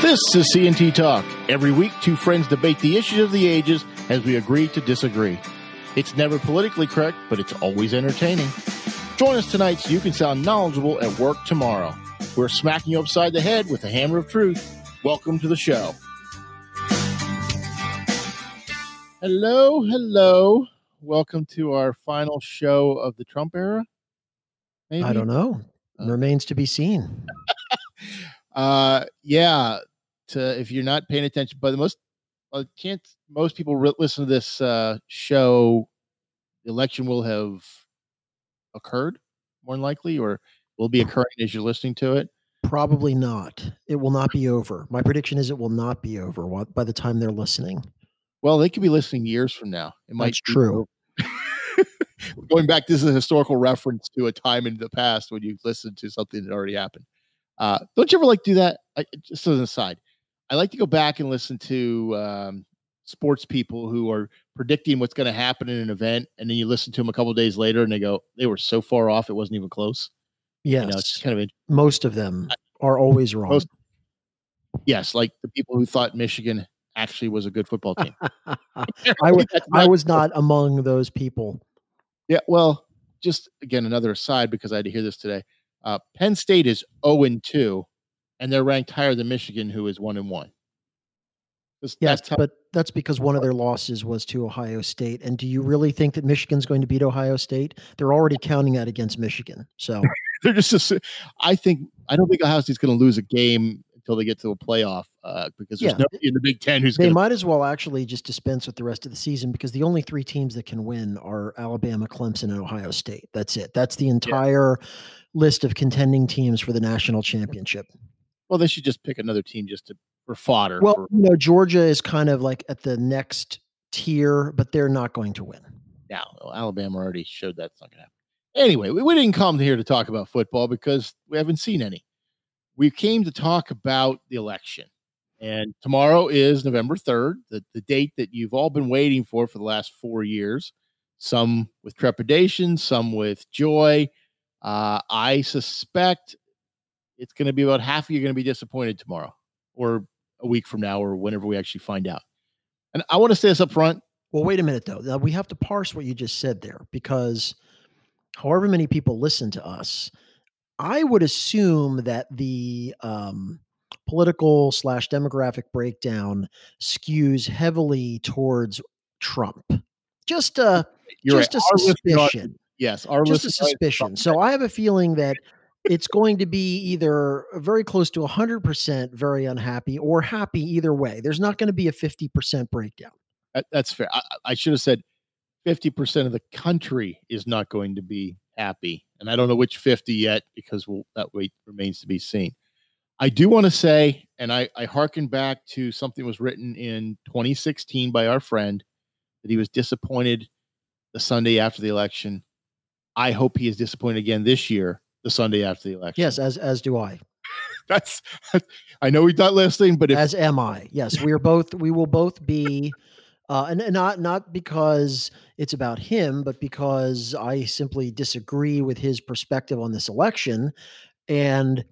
This is CNT Talk. Every week, two friends debate the issues of the ages as we agree to disagree. It's never politically correct, but it's always entertaining. Join us tonight so you can sound knowledgeable at work tomorrow. We're smacking you upside the head with a hammer of truth. Welcome to the show. Hello, hello. Welcome to our final show of the Trump era. Maybe? I don't know. Uh, Remains to be seen. uh, yeah. To if you're not paying attention, but the most uh, can't most people re- listen to this uh, show, the election will have occurred more than likely, or will be occurring as you're listening to it. Probably not. It will not be over. My prediction is it will not be over by the time they're listening. Well, they could be listening years from now. It might That's true. Going back, this is a historical reference to a time in the past when you listened to something that already happened. Uh, don't you ever like do that? I, just as an aside, I like to go back and listen to um, sports people who are predicting what's going to happen in an event, and then you listen to them a couple days later, and they go, "They were so far off; it wasn't even close." Yes, you know, it's kind of most of them are always wrong. Most, yes, like the people who thought Michigan actually was a good football team. I was I was not among those people. Yeah, well, just again another aside because I had to hear this today. Uh, Penn State is zero oh and two, and they're ranked higher than Michigan, who is one and one. Yes, that's but that's because one of their losses was to Ohio State. And do you really think that Michigan's going to beat Ohio State? They're already counting that against Michigan. So they're just. I think I don't think Ohio State's going to lose a game until they get to a playoff uh, because there's yeah. nobody in the Big Ten who's. They gonna... might as well actually just dispense with the rest of the season because the only three teams that can win are Alabama, Clemson, and Ohio State. That's it. That's the entire yeah. list of contending teams for the national championship. Well, they should just pick another team just to for fodder. Well, for... you know, Georgia is kind of like at the next tier, but they're not going to win. Yeah, well, Alabama already showed that's not going to happen. Anyway, we, we didn't come here to talk about football because we haven't seen any we came to talk about the election. And tomorrow is November 3rd, the, the date that you've all been waiting for for the last four years, some with trepidation, some with joy. Uh, I suspect it's going to be about half of you are going to be disappointed tomorrow or a week from now or whenever we actually find out. And I want to say this up front. Well, wait a minute, though. We have to parse what you just said there because however many people listen to us, I would assume that the um, political slash demographic breakdown skews heavily towards Trump. Just a You're just right. a suspicion. yes, our just a suspicion. So I have a feeling that it's going to be either very close to 100% very unhappy or happy either way. There's not going to be a 50% breakdown. that's fair. I, I should have said 50% of the country is not going to be happy. And I don't know which 50 yet because we'll, that remains to be seen. I do want to say, and I, I hearken back to something was written in 2016 by our friend that he was disappointed the Sunday after the election. I hope he is disappointed again this year, the Sunday after the election. Yes, as as do I. That's I know he's not listening, but if, as am I. Yes, we are both. We will both be uh, and, and not not because it's about him, but because I simply disagree with his perspective on this election. And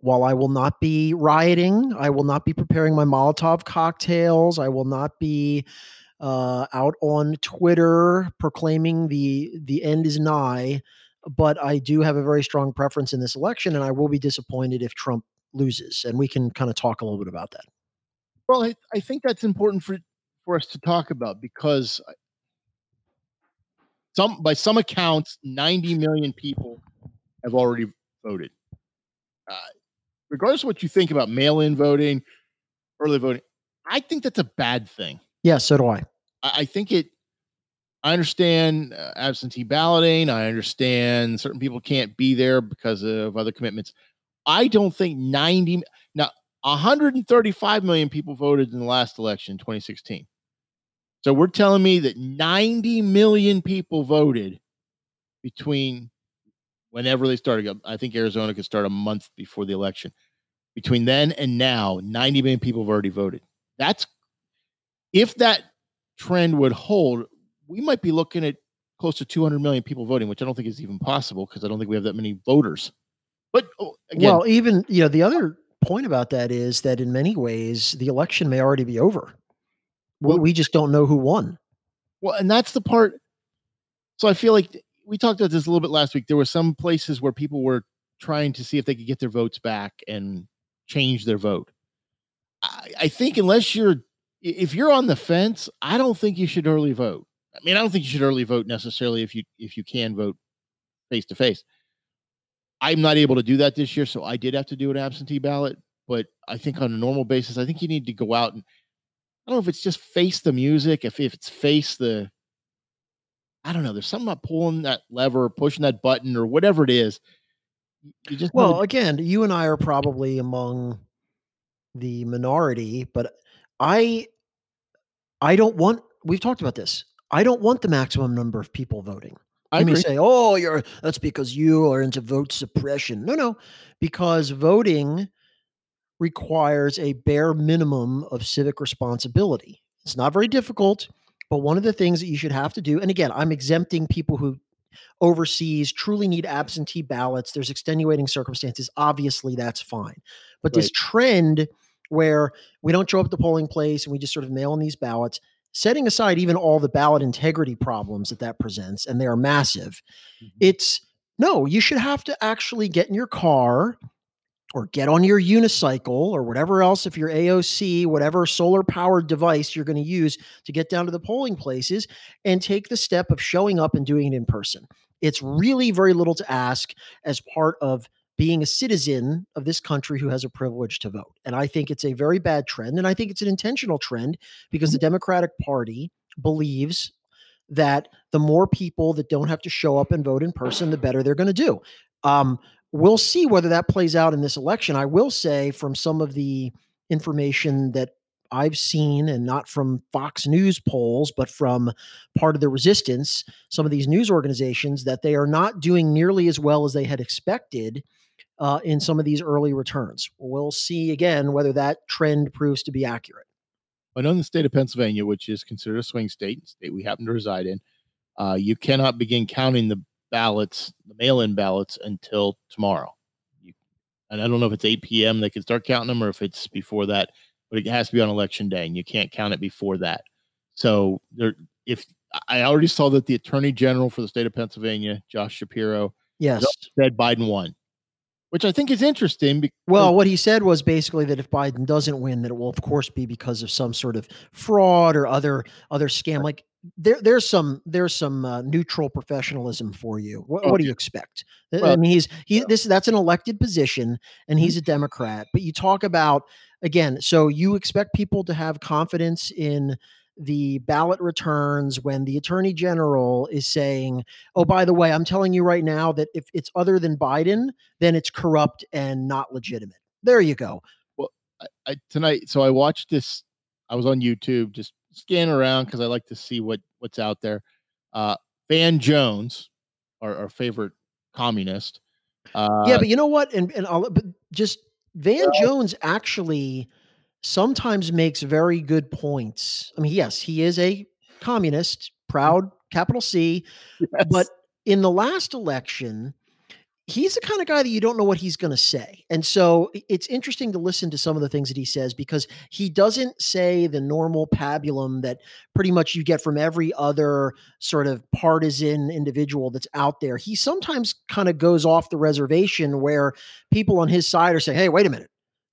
while I will not be rioting, I will not be preparing my Molotov cocktails. I will not be uh, out on Twitter proclaiming the the end is nigh. But I do have a very strong preference in this election, and I will be disappointed if Trump loses. And we can kind of talk a little bit about that. Well, I, I think that's important for for us to talk about because some by some accounts 90 million people have already voted uh, regardless of what you think about mail-in voting early voting i think that's a bad thing yeah so do i i, I think it i understand uh, absentee balloting i understand certain people can't be there because of other commitments i don't think 90 now 135 million people voted in the last election 2016 so we're telling me that 90 million people voted between whenever they started. I think Arizona could start a month before the election. Between then and now, 90 million people have already voted. That's if that trend would hold, we might be looking at close to 200 million people voting, which I don't think is even possible because I don't think we have that many voters. But oh, again, well, even you know the other point about that is that in many ways the election may already be over. Well- we just don't know who won. Well, and that's the part. So I feel like we talked about this a little bit last week. There were some places where people were trying to see if they could get their votes back and change their vote. I, I think unless you're if you're on the fence, I don't think you should early vote. I mean, I don't think you should early vote necessarily if you if you can vote face to face. I'm not able to do that this year, so I did have to do an absentee ballot. But I think on a normal basis, I think you need to go out and I don't know if it's just face the music, if if it's face the I don't know. There's something about pulling that lever, pushing that button, or whatever it is. You just Well, well, again, you and I are probably among the minority, but I I don't want we've talked about this. I don't want the maximum number of people voting. I You may say, "Oh, you're that's because you are into vote suppression." No, no, because voting requires a bare minimum of civic responsibility. It's not very difficult, but one of the things that you should have to do, and again, I'm exempting people who overseas truly need absentee ballots. There's extenuating circumstances. Obviously, that's fine. But this trend where we don't show up at the polling place and we just sort of mail in these ballots, setting aside even all the ballot integrity problems that that presents, and they are massive, Mhm. it's no, you should have to actually get in your car or get on your unicycle or whatever else, if you're AOC, whatever solar powered device you're going to use to get down to the polling places and take the step of showing up and doing it in person. It's really very little to ask as part of being a citizen of this country who has a privilege to vote. And I think it's a very bad trend. And I think it's an intentional trend because the Democratic Party believes that the more people that don't have to show up and vote in person, the better they're going to do. Um, we'll see whether that plays out in this election. I will say from some of the information that I've seen, and not from Fox News polls, but from part of the resistance, some of these news organizations, that they are not doing nearly as well as they had expected uh, in some of these early returns. We'll see again whether that trend proves to be accurate. I know in the state of Pennsylvania, which is considered a swing state, state we happen to reside in, uh, you cannot begin counting the ballots, the mail-in ballots, until tomorrow. You, and I don't know if it's 8 p.m. they can start counting them, or if it's before that. But it has to be on election day, and you can't count it before that. So there, if I already saw that the Attorney General for the state of Pennsylvania, Josh Shapiro, Yes. said Biden won, which I think is interesting. Because, Well, what he said was basically that if Biden doesn't win, that it will of course be because of some sort of fraud or other other scam. Like there, there's some there's some uh, neutral professionalism for you. What, what do you expect? I- I mean, he's he this that's an elected position, and he's a Democrat. But you talk about again, so you expect people to have confidence in the ballot returns when the attorney general is saying, "Oh, by the way, I'm telling you right now that if it's other than Biden, then it's corrupt and not legitimate." There you go. I, I tonight so I watched this I was on YouTube just scanning around because I like to see what what's out there. Uh Van Jones, our, our favorite communist. Uh yeah, but you know what? And and I'll, but just Van Well- Jones actually sometimes makes very good points. I mean, yes, he is a communist, mm-hmm. proud capital C, yes. but in the last election, he's the kind of guy that you don't know what he's going to say. And so it's interesting to listen to some of the things that he says because he doesn't say the normal pabulum that pretty much you get from every other sort of partisan individual that's out there. He sometimes kind of goes off the reservation where people on his side are saying, "Hey, wait a minute.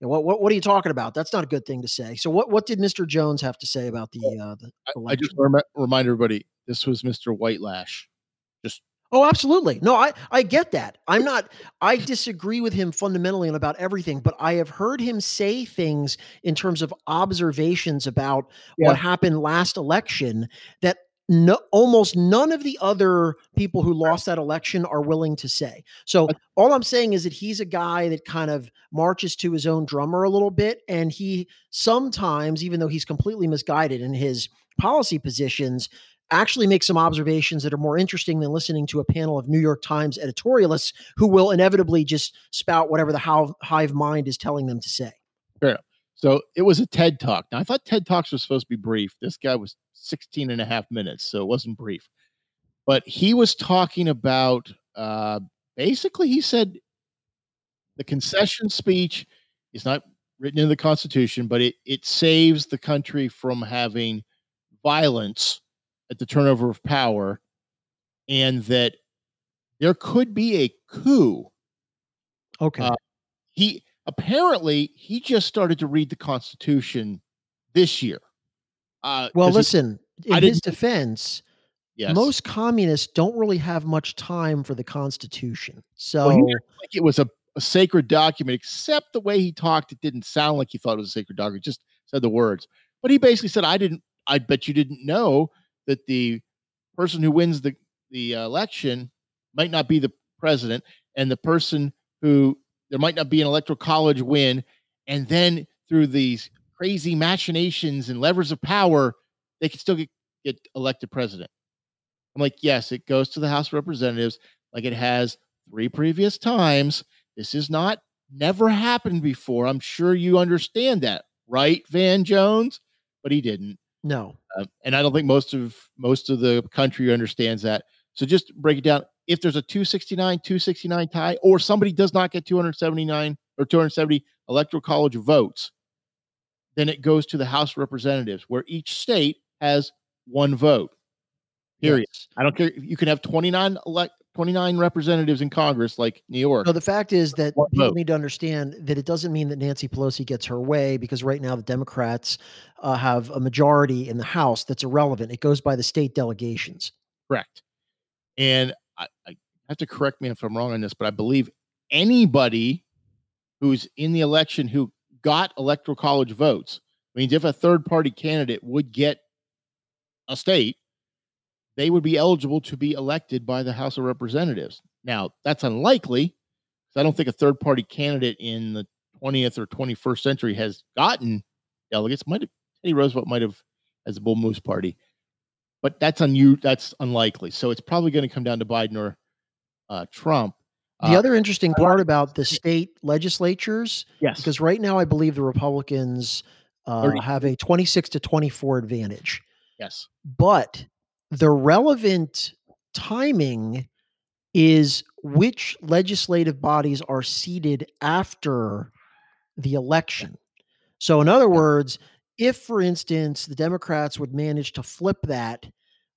What, what, what are you talking about? That's not a good thing to say. So, what, what did Mr. Jones have to say about the, uh, the I, I just rem- remind everybody this was Mr. Whitelash. Just Oh, absolutely. No, I I get that. I'm not I disagree with him fundamentally on about everything, but I have heard him say things in terms of observations about Yeah. what happened last election that no, almost none of the other people who lost that election are willing to say. So all I'm saying is that he's a guy that kind of marches to his own drummer a little bit and he sometimes even though he's completely misguided in his policy positions actually make some observations that are more interesting than listening to a panel of New York Times editorialists who will inevitably just spout whatever the hive, hive mind is telling them to say. So it was a TED talk. Now I thought TED Talks were supposed to be brief. This guy was 16 and a half minutes, so it wasn't brief. But he was talking about uh basically he said the concession speech is not written in the Constitution, but it it saves the country from having violence at the turnover of power, and that there could be a coup. Okay. Uh, he apparently he just started to read the Constitution this year. Uh, well, he- listen, I in his defense, yes, most communists don't really have much time for the Constitution. So, Well, like it was a, a sacred document, except the way he talked, it didn't sound like he thought it was a sacred document. Just said the words, but he basically said, "I didn't. I bet you didn't know that the person who wins the the uh, election might not be the president, and the person who there might not be an electoral college win, and then through these crazy machinations and levers of power, they could still get, get elected president." I'm like, yes, it goes to the House of Representatives like it has three previous times. This is not never happened before. I'm sure you understand that, right, Van Jones? But he didn't, no. uh, and I don't think most of most of the country understands that. So just break it down. If there's a 269, 269 tie, or somebody does not get 279 or 270 electoral college votes, then it goes to the House of Representatives, where each state has one vote. Period. Yes. I don't care. You can have 29 elect 29 representatives in Congress like New York. No, the fact is that people vote. need to understand that it doesn't mean that Nancy Pelosi gets her way because right now the Democrats uh, have a majority in the House that's irrelevant. It goes by the state delegations. Correct. And I, I have to correct me if I'm wrong on this, but I believe anybody who's in the election who got electoral college votes means if a third party candidate would get a state, they would be eligible to be elected by the House of Representatives. Now, that's unlikely because I don't think a third party candidate in the 20th or 21st century has gotten delegates. Might have Teddy Roosevelt might have as a Bull Moose Party, but that's un- that's unlikely. So it's probably going to come down to Biden or uh, Trump. The Uh, other interesting part about the state legislatures, yes, because right now I believe the Republicans uh, have a 26 to 24 advantage. yes, But the relevant timing is which legislative bodies are seated after the election. So, in other words, if, for instance, the Democrats would manage to flip that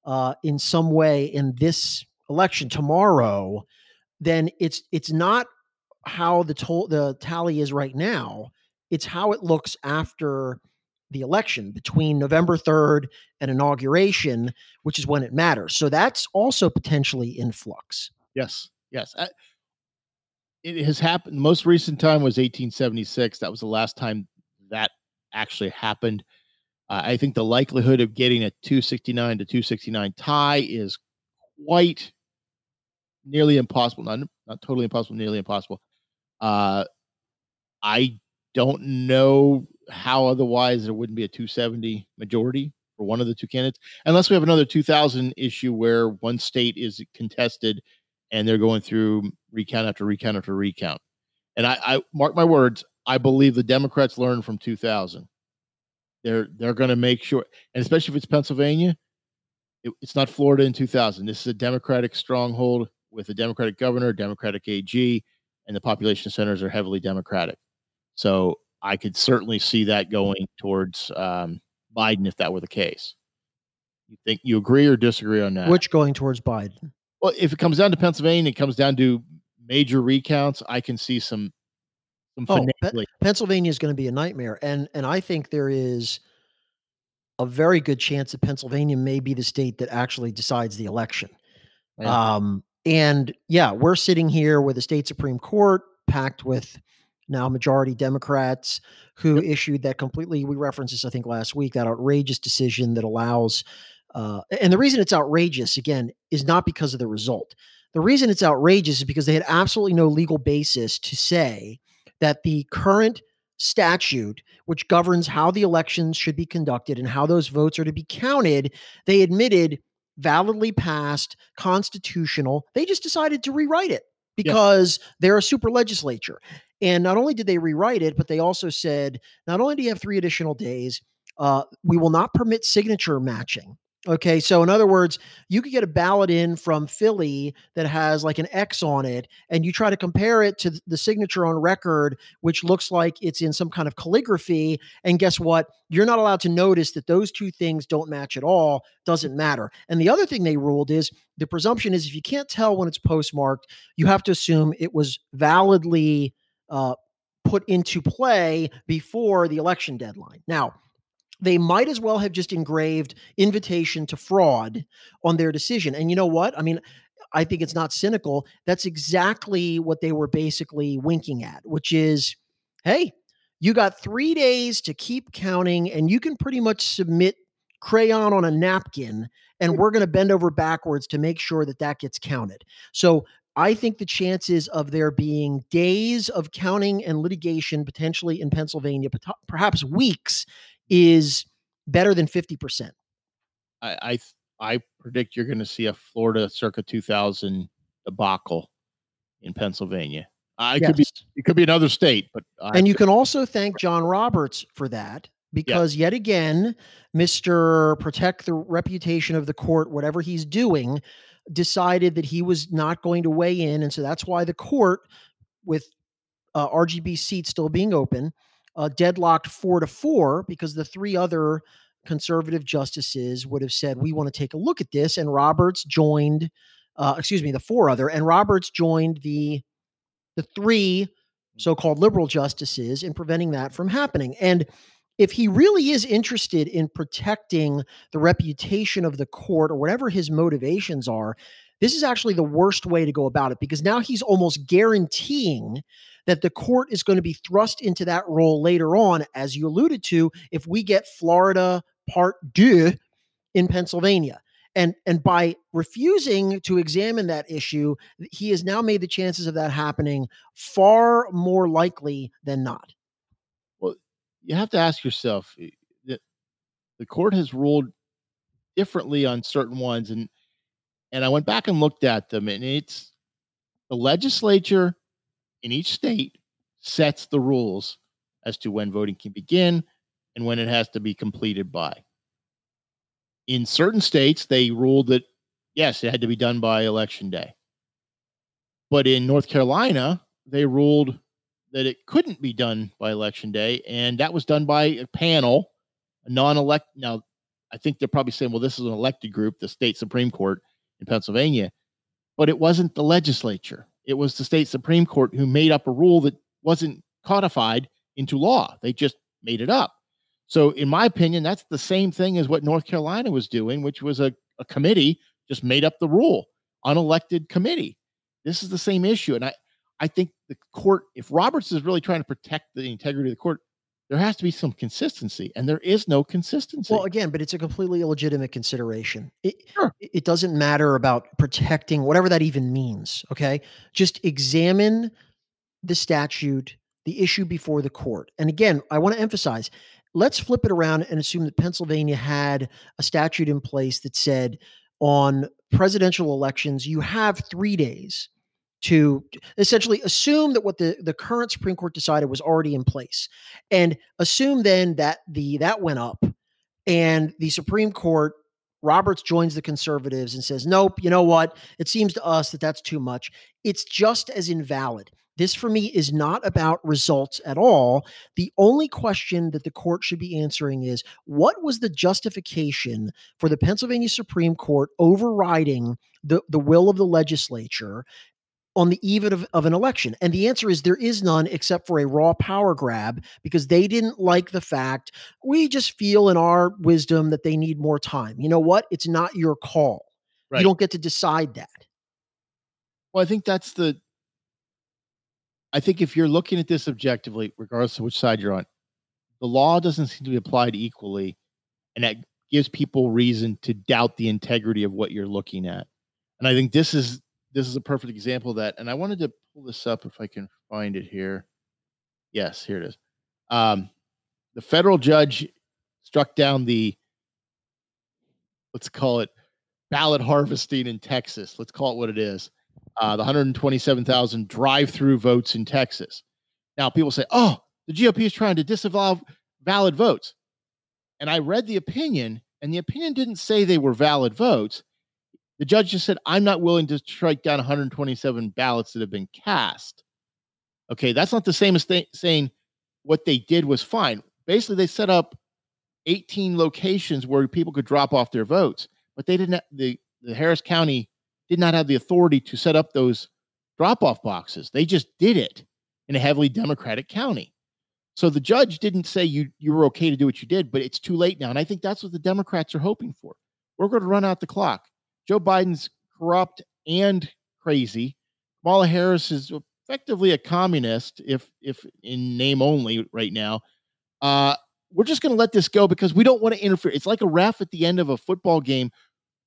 uh, in some way in this election tomorrow, then it's it's not how the to- the tally is right now. It's how it looks after the election between November 3rd and inauguration, which is when it matters. So that's also potentially in flux. yes, yes. I- it has happened. Most recent time was 1876. That was the last time that actually happened. Uh, I think the likelihood of getting a 269 to 269 tie is quite nearly impossible. Not not totally impossible, nearly impossible. Uh, I don't know how otherwise there wouldn't be a 270 majority for one of the two candidates, unless we have another 2000 issue where one state is contested and they're going through recount after recount after recount. And I, I mark my words, I believe the Democrats learned from 2000. They're they're going to make sure, and especially if it's Pennsylvania, it- it's not Florida in 2000. This is a Democratic stronghold with a Democratic governor, Democratic AG, and the population centers are heavily Democratic. So I could certainly see that going towards um, Biden if that were the case. You think you agree or disagree on that? Which going towards Biden. Well, if it comes down to Pennsylvania, it comes down to major recounts. I can see some some Oh, Pe- Pennsylvania is going to be a nightmare, and and I think there is a very good chance that Pennsylvania may be the state that actually decides the election. Yeah. Um, and yeah, we're sitting here with a state supreme court packed with now majority Democrats who issued that completely. We referenced this, I think, last week. That outrageous decision that allows, uh, and the reason it's outrageous again is not because of the result. The reason it's outrageous is because they had absolutely no legal basis to say that the current statute, which governs how the elections should be conducted and how those votes are to be counted, they admitted validly passed, constitutional. They just decided to rewrite it because they're a super legislature. And not only did they rewrite it, but they also said not only do you have three additional days, uh, we will not permit signature matching Okay, so in other words, you could get a ballot in from Philly that has like an X on it, and you try to compare it to the signature on record, which looks like it's in some kind of calligraphy. And guess what? You're not allowed to notice that those two things don't match at all. Doesn't matter. And the other thing they ruled is the presumption is if you can't tell when it's postmarked, you have to assume it was validly uh, put into play before the election deadline. Now, they might as well have just engraved invitation to fraud on their decision. And you know what? I mean, I think it's not cynical. That's exactly what they were basically winking at, which is hey, you got three days to keep counting, and you can pretty much submit crayon on a napkin, and we're going to bend over backwards to make sure that that gets counted. So I think the chances of there being days of counting and litigation potentially in Pennsylvania, perhaps weeks, is better than 50%. I I, I predict you're going to see a Florida circa 2000 debacle in Pennsylvania. I yes. could be it could be another state, but I and you can also thank John Roberts for that because yet again, Mister Protect the reputation of the court, whatever he's doing, decided that he was not going to weigh in, and so that's why the court, with uh, RBG seats still being open, uh, deadlocked four to four because the three other conservative justices would have said, We want to take a look at this. And Roberts joined, uh, excuse me, the four other, and Roberts joined the the three so-called liberal justices in preventing that from happening. And if he really is interested in protecting the reputation of the court or whatever his motivations are, this is actually the worst way to go about it because now he's almost guaranteeing that the court is going to be thrust into that role later on, as you alluded to, if we get Florida Part Deux in Pennsylvania. And, and by refusing to examine that issue, he has now made the chances of that happening far more likely than not. Well, you have to ask yourself eh, that the court has ruled differently on certain ones, and and I went back and looked at them, and it's the legislature in each state sets the rules as to when voting can begin and when it has to be completed by. In certain states, they ruled that yes, it had to be done by election day. But in North Carolina, they ruled that it couldn't be done by election day, and that was done by a panel, a non-elect. Now, I think they're probably saying, well, this is an elected group, the state Supreme Court in Pennsylvania, but it wasn't the legislature. It was the state Supreme Court who made up a rule that wasn't codified into law. They just made it up. So, in my opinion, that's the same thing as what North Carolina was doing, which was a, a committee just made up the rule, unelected committee. This is the same issue. And I, I think the court, if Roberts is really trying to protect the integrity of the court, there has to be some consistency, and there is no consistency. Well, again, but it's a completely illegitimate consideration. It, sure. it doesn't matter about protecting whatever that even means. Okay, just examine the statute, the issue before the court. And again, I want to emphasize. Let's flip it around and assume that Pennsylvania had a statute in place that said on presidential elections, you have three days to essentially assume that what the, the current Supreme Court decided was already in place and assume then that the that went up and the Supreme Court Roberts joins the conservatives and says, "Nope, you know what? It seems to us that that's too much." It's just as invalid. This for me is not about results at all. The only question that the court should be answering is what was the justification for the Pennsylvania Supreme Court overriding the, the will of the legislature on the eve of, of an election? And the answer is there is none except for a raw power grab because they didn't like the fact we just feel in our wisdom that they need more time. You know what? It's not your call. Right. You don't get to decide that. Well, I think that's the. I think if you're looking at this objectively, regardless of which side you're on, the law doesn't seem to be applied equally. And that gives people reason to doubt the integrity of what you're looking at. And I think this is this is a perfect example of that. And I wanted to pull this up if I can find it here. Yes, here it is. Um, the federal judge struck down the, let's call it ballot harvesting in Texas. Let's call it what it is. Uh, the 127,000 drive through votes in Texas. Now, people say, oh, the GOP is trying to disavow valid votes. And I read the opinion, and the opinion didn't say they were valid votes. The judge just said, I'm not willing to strike down 127 ballots that have been cast. Okay, that's not the same as th- saying what they did was fine. Basically, they set up 18 locations where people could drop off their votes, but they didn't. The, the Harris County did not have the authority to set up those drop off boxes. They just did it in a heavily Democratic county. So the judge didn't say you you were okay to do what you did, but it's too late now. And I think that's what the Democrats are hoping for. We're going to run out the clock. Joe Biden's corrupt and crazy. Kamala Harris is effectively a communist, if if in name only right now. Uh, we're just going to let this go because we don't want to interfere. It's like a ref at the end of a football game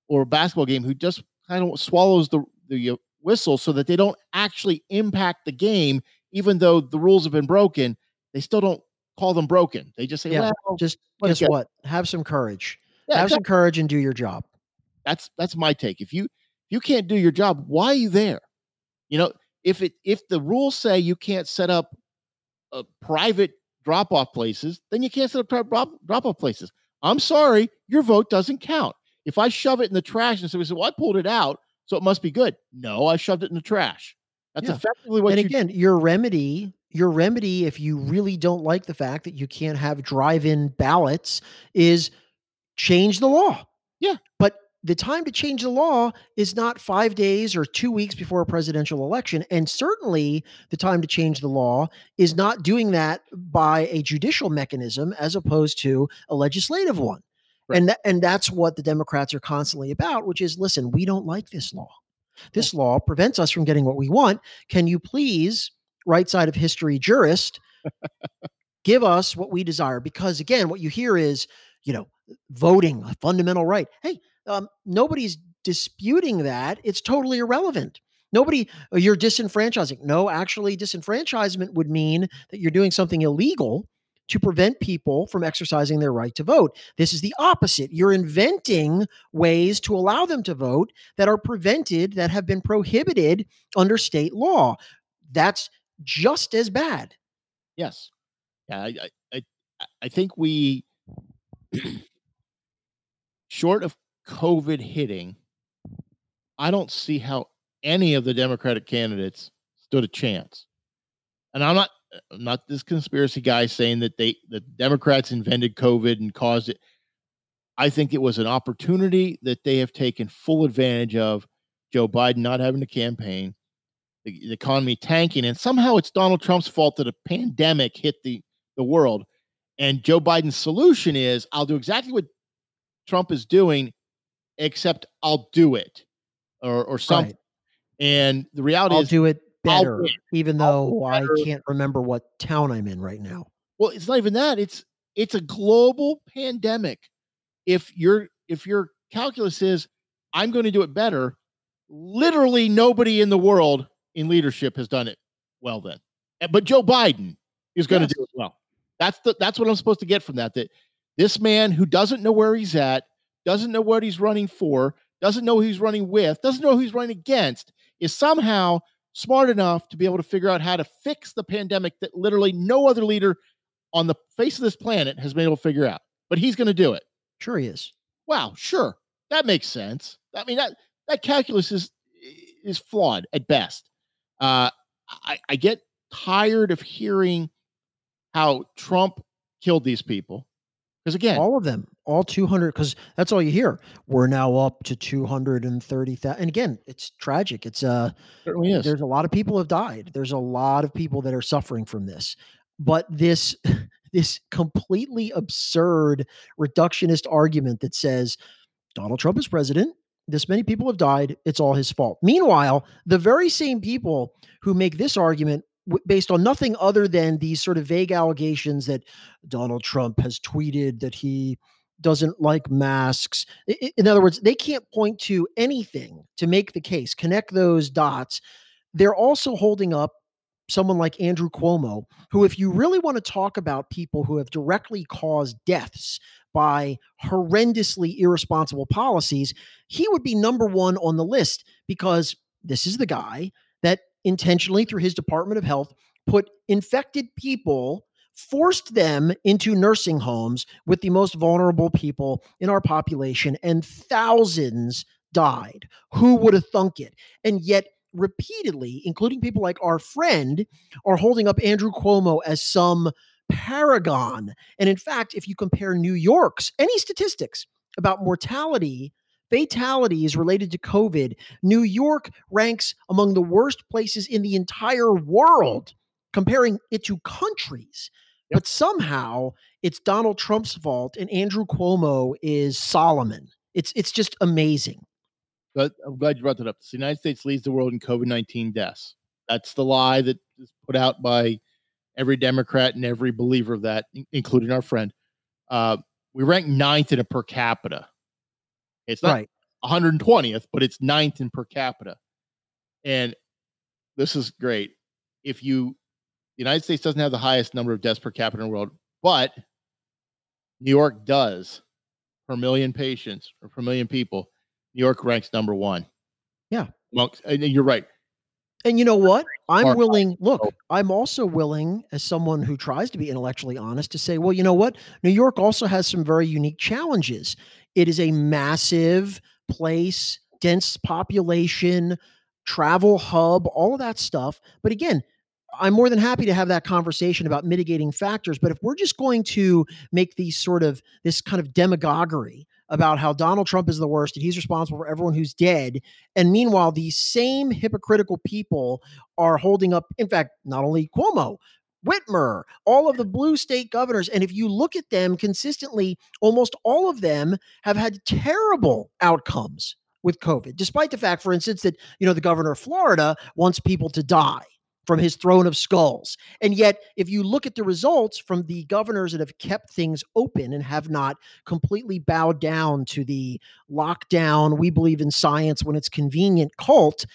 or a basketball game who just kind of swallows the the uh, whistle so that they don't actually impact the game, even though the rules have been broken. They still don't call them broken. They just say, Yeah, "Well, just guess what? Have some courage. Yeah, Have exactly. some courage and do your job. That's that's my take. If you if you can't do your job, why are you there? You know, if it if the rules say you can't set up uh, private drop off places, then you can't set up drop drop off places. I'm sorry, your vote doesn't count. If I shove it in the trash and somebody says, "Well, I pulled it out, so it must be good," no, I shoved it in the trash. That's Yeah. effectively what and you again, your remedy, your remedy, if you really don't like the fact that you can't have drive-in ballots, is change the law. Yeah. The time to change the law is not five days or two weeks before a presidential election. And certainly the time to change the law is not doing that by a judicial mechanism as opposed to a legislative one. Right. And that, and that's what the Democrats are constantly about, which is listen, we don't like this law. This law prevents us from getting what we want. Can you please, right side of history jurist, give us what we desire? Because again, what you hear is, you know, voting, a fundamental right. Hey, um, nobody's disputing that. It's totally irrelevant. Nobody, "Oh, you're disenfranchising. No, actually, disenfranchisement would mean that you're doing something illegal to prevent people from exercising their right to vote. This is the opposite. You're inventing ways to allow them to vote that are prevented, that have been prohibited under state law. That's just as bad. Yes. Yeah, I I, I think we short of COVID hitting, I don't see how any of the Democratic candidates stood a chance. And I'm not I'm not this conspiracy guy saying that they the Democrats invented COVID and caused it. I think it was an opportunity that they have taken full advantage of. Joe Biden not having a campaign, the, the economy tanking, and somehow it's Donald Trump's fault that a pandemic hit the the world. And Joe Biden's solution is I'll do exactly what Trump is doing, except I'll do it or or something. Right. And the reality is I'll is, do it better, even I'll though I can't remember what town I'm in right now. well, it's not even that. It's it's a global pandemic. If your if your calculus is I'm going to do it better, literally nobody in the world in leadership has done it well then. Uh, But Joe Biden is going Yes. to do it well. That's the that's what I'm supposed to get from that. That this man who doesn't know where he's at, doesn't know what he's running for, doesn't know who he's running with, doesn't know who he's running against, is somehow smart enough to be able to figure out how to fix the pandemic that literally no other leader on the face of this planet has been able to figure out. But he's going to do it. Sure, he is. Wow, sure. That makes sense. I mean that that calculus is is flawed at best. Uh I, I get tired of hearing how Trump killed these people. Because again, All of them, all 200, because that's all you hear. We're now up to 230,000. And again, it's tragic. It's uh, certainly is. there's a lot of people have died. There's a lot of people that are suffering from this. But this this completely absurd reductionist argument that says Donald Trump is president, this many people have died, it's all his fault. Meanwhile, the very same people who make this argument based on nothing other than these sort of vague allegations that Donald Trump has tweeted that he doesn't like masks. In other words, they can't point to anything to make the case, connect those dots. They're also holding up someone like Andrew Cuomo, who, if you really want to talk about people who have directly caused deaths by horrendously irresponsible policies, he would be number one on the list because this is the guy that intentionally, through his Department of Health, put infected people forced them into nursing homes with the most vulnerable people in our population, and thousands died. Who would have thunk it? And yet, repeatedly, including people like our friend, are holding up Andrew Cuomo as some paragon. And in fact, if you compare New York's any statistics about mortality, fatalities related to COVID, New York ranks among the worst places in the entire world, comparing it to countries. Yep. But somehow it's Donald Trump's fault and Andrew Cuomo is Solomon. It's it's just amazing. But I'm glad you brought that up. The United States leads the world in COVID 19 deaths. That's the lie that is put out by every Democrat and every believer of that, including our friend. Uh, we rank ninth in a per capita. It's not right. 120th, but it's ninth in per capita. And this is great. If you, the United States doesn't have the highest number of deaths per capita in the world, but New York does per million patients or per million people. New York ranks number one. Yeah. Amongst, and you're right. And you know what? I'm willing, look, oh. I'm also willing, as someone who tries to be intellectually honest, to say, well, you know what? New York also has some very unique challenges. It is a massive place, dense population, travel hub, all of that stuff. But again, I'm more than happy to have that conversation about mitigating factors. But if we're just going to make these sort of this kind of demagoguery about how Donald Trump is the worst and he's responsible for everyone who's dead. And meanwhile, these same hypocritical people are holding up, in fact, not only Cuomo, Whitmer, all of the blue state governors. And if you look at them consistently, almost all of them have had terrible outcomes with COVID, despite the fact, for instance, that, you know, the governor of Florida wants people to die from his throne of skulls. And yet, if you look at the results from the governors that have kept things open and have not completely bowed down to the lockdown, we believe in science when it's convenient cult,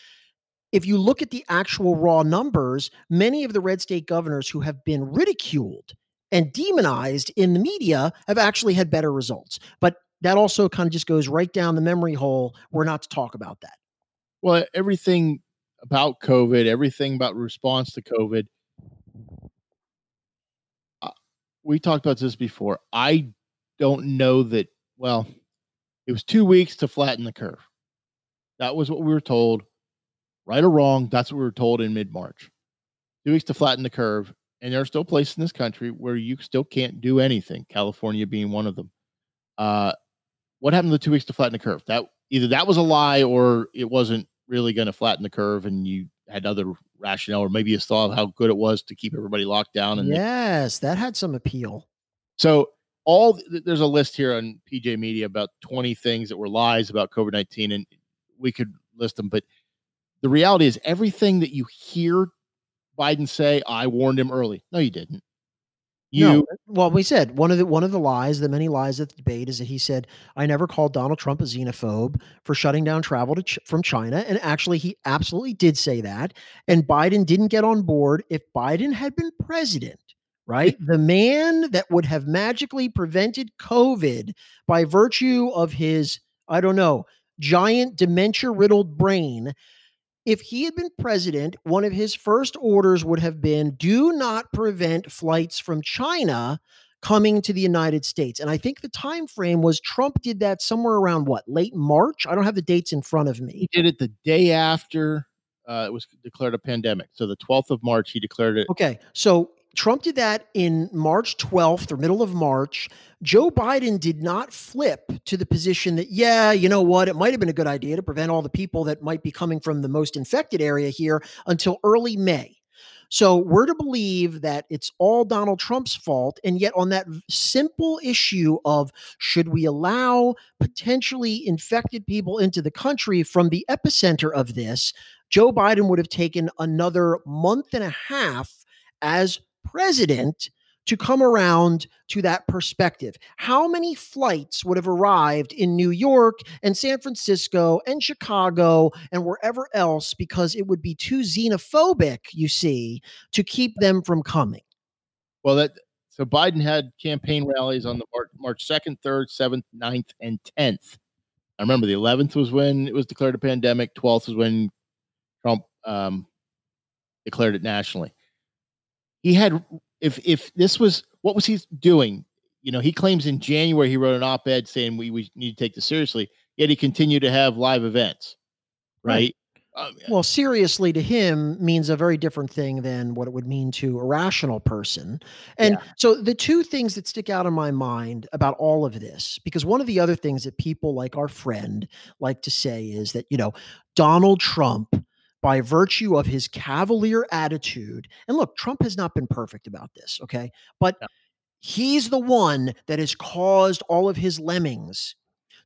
if you look at the actual raw numbers, many of the red state governors who have been ridiculed and demonized in the media have actually had better results. But that also kind of just goes right down the memory hole. We're not to talk about that. Well, everything about COVID, everything about response to COVID. We talked about this before. I don't know that, well, it was two weeks to flatten the curve. That was what we were told. Right or wrong, that's what we were told in mid March. Two weeks to flatten the curve. And there are still places in this country where you still can't do anything, California being one of them. Uh, what happened to the two weeks to flatten the curve? That either that was a lie or it wasn't really going to flatten the curve and you had other rationale or maybe you saw how good it was to keep everybody locked down and yes that had some appeal. So all there's a list here on pj media about 20 things that were lies about covid-19 and we could list them but the reality is everything that you hear biden say i warned him early. No you didn't you no, well, we said one of the one of the lies, the many lies of the debate, is that he said I never called Donald Trump a xenophobe for shutting down travel to ch- from China, and actually he absolutely did say that. And Biden didn't get on board. If Biden had been president, right, the man that would have magically prevented COVID by virtue of his, I don't know, giant dementia riddled brain if he had been president, one of his first orders would have been do not prevent flights from China coming to the United States. And I think the time frame was Trump did that somewhere around what, late March? I don't have the dates in front of me. He did it the day after uh, it was declared a pandemic. So the 12th of March, he declared it. Okay. So Trump did that in March 12th or middle of March. Joe Biden did not flip to the position that, yeah, you know what, it might have been a good idea to prevent all the people that might be coming from the most infected area here until early May. So we're to believe that it's all Donald Trump's fault. And yet, on that simple issue of should we allow potentially infected people into the country from the epicenter of this, Joe Biden would have taken another month and a half as president to come around to that perspective. How many flights would have arrived in New York and San Francisco and Chicago and wherever else because it would be too xenophobic, you see, to keep them from coming? Well, that so Biden had campaign rallies on the March, March 2nd, 3rd, 7th, 9th, and 10th. I remember the 11th was when it was declared a pandemic, 12th was when Trump um, declared it nationally he had if if this was what was he doing? You know, he claims in January he wrote an op-ed saying we, we need to take this seriously, yet he continued to have live events. Right. right. Um, well, seriously to him means a very different thing than what it would mean to a rational person. And yeah. so the two things that stick out in my mind about all of this, because one of the other things that people like our friend like to say is that, you know, Donald Trump, by virtue of his cavalier attitude, and look, Trump has not been perfect about this, okay? But yeah. he's the one that has caused all of his lemmings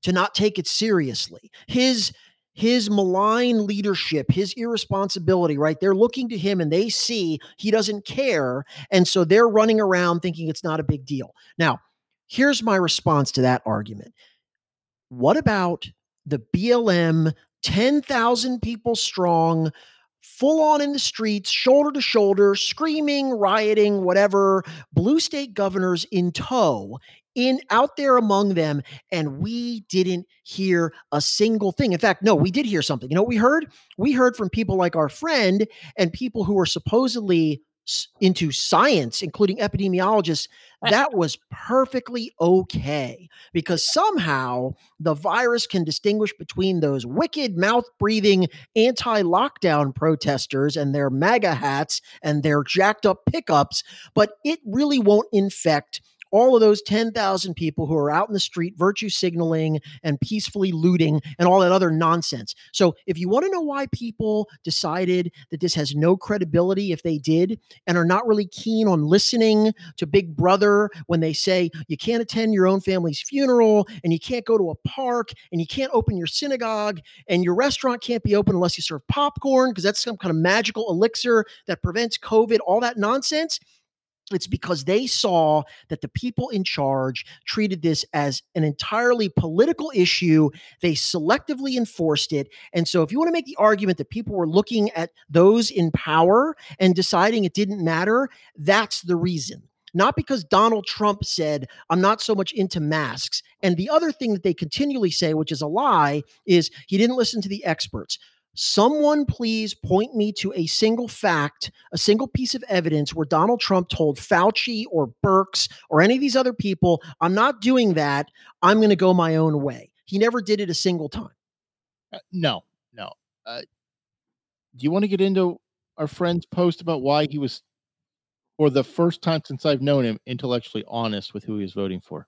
to not take it seriously. His his malign leadership, his irresponsibility, right? They're looking to him and they see he doesn't care. And so they're running around thinking it's not a big deal. Now, here's my response to that argument. What about the BLM 10,000 people strong, full on in the streets, shoulder to shoulder, screaming, rioting, whatever, blue state governors in tow in out there among them and we didn't hear a single thing. In fact no we did hear something. You know we heard? We heard from people like our friend and people who were supposedly into science including epidemiologists that was perfectly okay because somehow the virus can distinguish between those wicked mouth breathing anti lockdown protesters and their MAGA hats and their jacked up pickups, but it really won't infect all of those 10,000 people who are out in the street virtue signaling and peacefully looting and all that other nonsense. So, if you want to know why people decided that this has no credibility, if they did, and are not really keen on listening to Big Brother when they say you can't attend your own family's funeral and you can't go to a park and you can't open your synagogue and your restaurant can't be open unless you serve popcorn because that's some kind of magical elixir that prevents COVID, all that nonsense it's because they saw that the people in charge treated this as an entirely political issue. They selectively enforced it. And so, if you want to make the argument that people were looking at those in power and deciding it didn't matter, that's the reason. Not because Donald Trump said, I'm not so much into masks. And the other thing that they continually say, which is a lie, is he didn't listen to the experts. Someone please point me to a single fact, a single piece of evidence where Donald Trump told Fauci or Birx or any of these other people, I'm not doing that. I'm going to go my own way. He never did it a single time. Uh, no, no. Uh, do you want to get into our friend's post about why he was, for the first time since I've known him, intellectually honest with who he was voting for?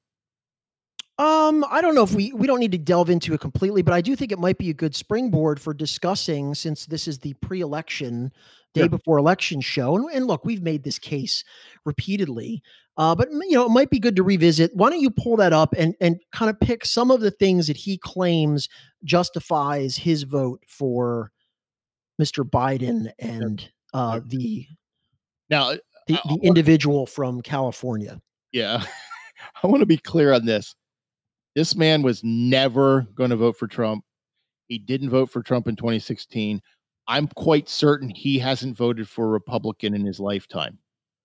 Um, I don't know if we we don't need to delve into it completely, but I do think it might be a good springboard for discussing since this is the pre-election day before election show. And, and, look, we've made this case repeatedly, uh, but you know it might be good to revisit. Why don't you pull that up and and kind of pick some of the things that he claims justifies his vote for Mr. Biden and uh, the now the, the individual from California. Yeah, I want to be clear on this this man was never going to vote for Trump. He didn't vote for Trump in 2016. I'm quite certain he hasn't voted for a Republican in his lifetime.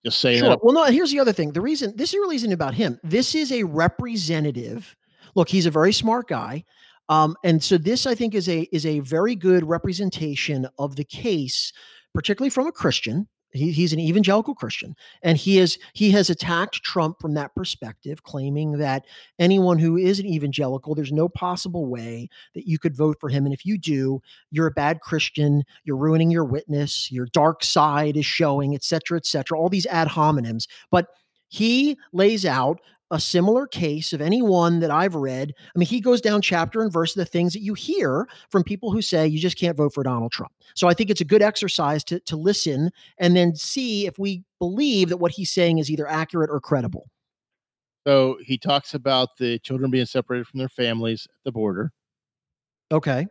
Just saying sure. that. Well, no, here's the other thing. The reason this really isn't about him. This is a representative. Look, he's a very smart guy. Um, and so this, I think, is a is a very good representation of the case, particularly from a Christian. He, he's an evangelical Christian, and he is he has attacked Trump from that perspective, claiming that anyone who is an evangelical, there's no possible way that you could vote for him, and if you do, you're a bad Christian. You're ruining your witness. Your dark side is showing, et cetera, et cetera. All these ad hominems, but he lays out a similar case of anyone that I've read. I mean, he goes down chapter and verse of the things that you hear from people who say you just can't vote for Donald Trump. So I think it's a good exercise to, to listen and then see if we believe that what he's saying is either accurate or credible. So he talks about the children being separated from their families at the border. Okay.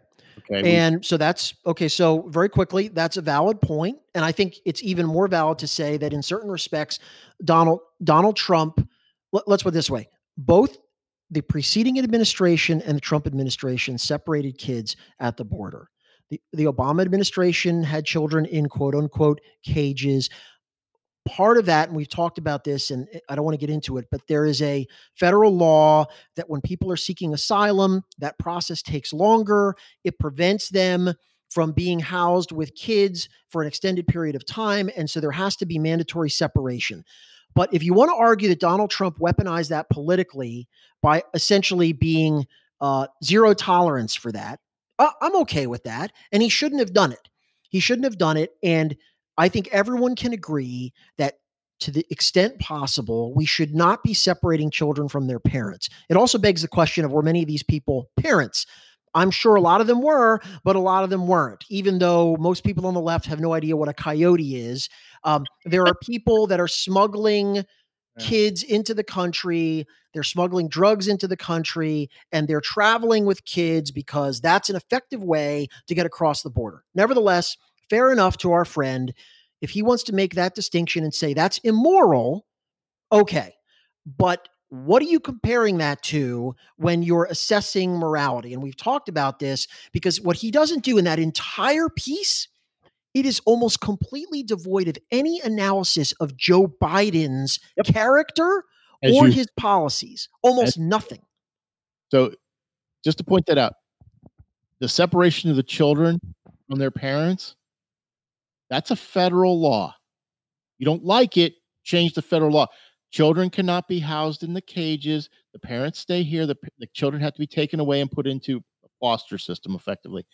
Okay. And so that's okay. So, very quickly, that's a valid point. And I think it's even more valid to say that in certain respects, Donald Donald Trump let's put it this way both the preceding administration and the Trump administration separated kids at the border. The, the Obama administration had children in quote unquote cages. Part of that, and we've talked about this, and I don't want to get into it, but there is a federal law that when people are seeking asylum, that process takes longer. It prevents them from being housed with kids for an extended period of time. And so there has to be mandatory separation But if you want to argue that Donald Trump weaponized that politically by essentially being uh, zero tolerance for that, uh, I'm okay with that. And he shouldn't have done it. He shouldn't have done it. And I think everyone can agree that to the extent possible, we should not be separating children from their parents. It also begs the question of were many of these people parents? I'm sure a lot of them were, but a lot of them weren't. Even though most people on the left have no idea what a coyote is, um, there are people that are smuggling kids into the country. They're smuggling drugs into the country and they're traveling with kids because that's an effective way to get across the border. Nevertheless, fair enough to our friend. If he wants to make that distinction and say that's immoral, okay. But what are you comparing that to when you're assessing morality? And we've talked about this because what he doesn't do in that entire piece, it is almost completely devoid of any analysis of Joe Biden's yep. character As or you, his policies. Almost nothing. So, just to point that out, the separation of the children from their parents, that's a federal law. You don't like it, change the federal law. Children cannot be housed in the cages. The parents stay here. The, the children have to be taken away and put into a foster system effectively.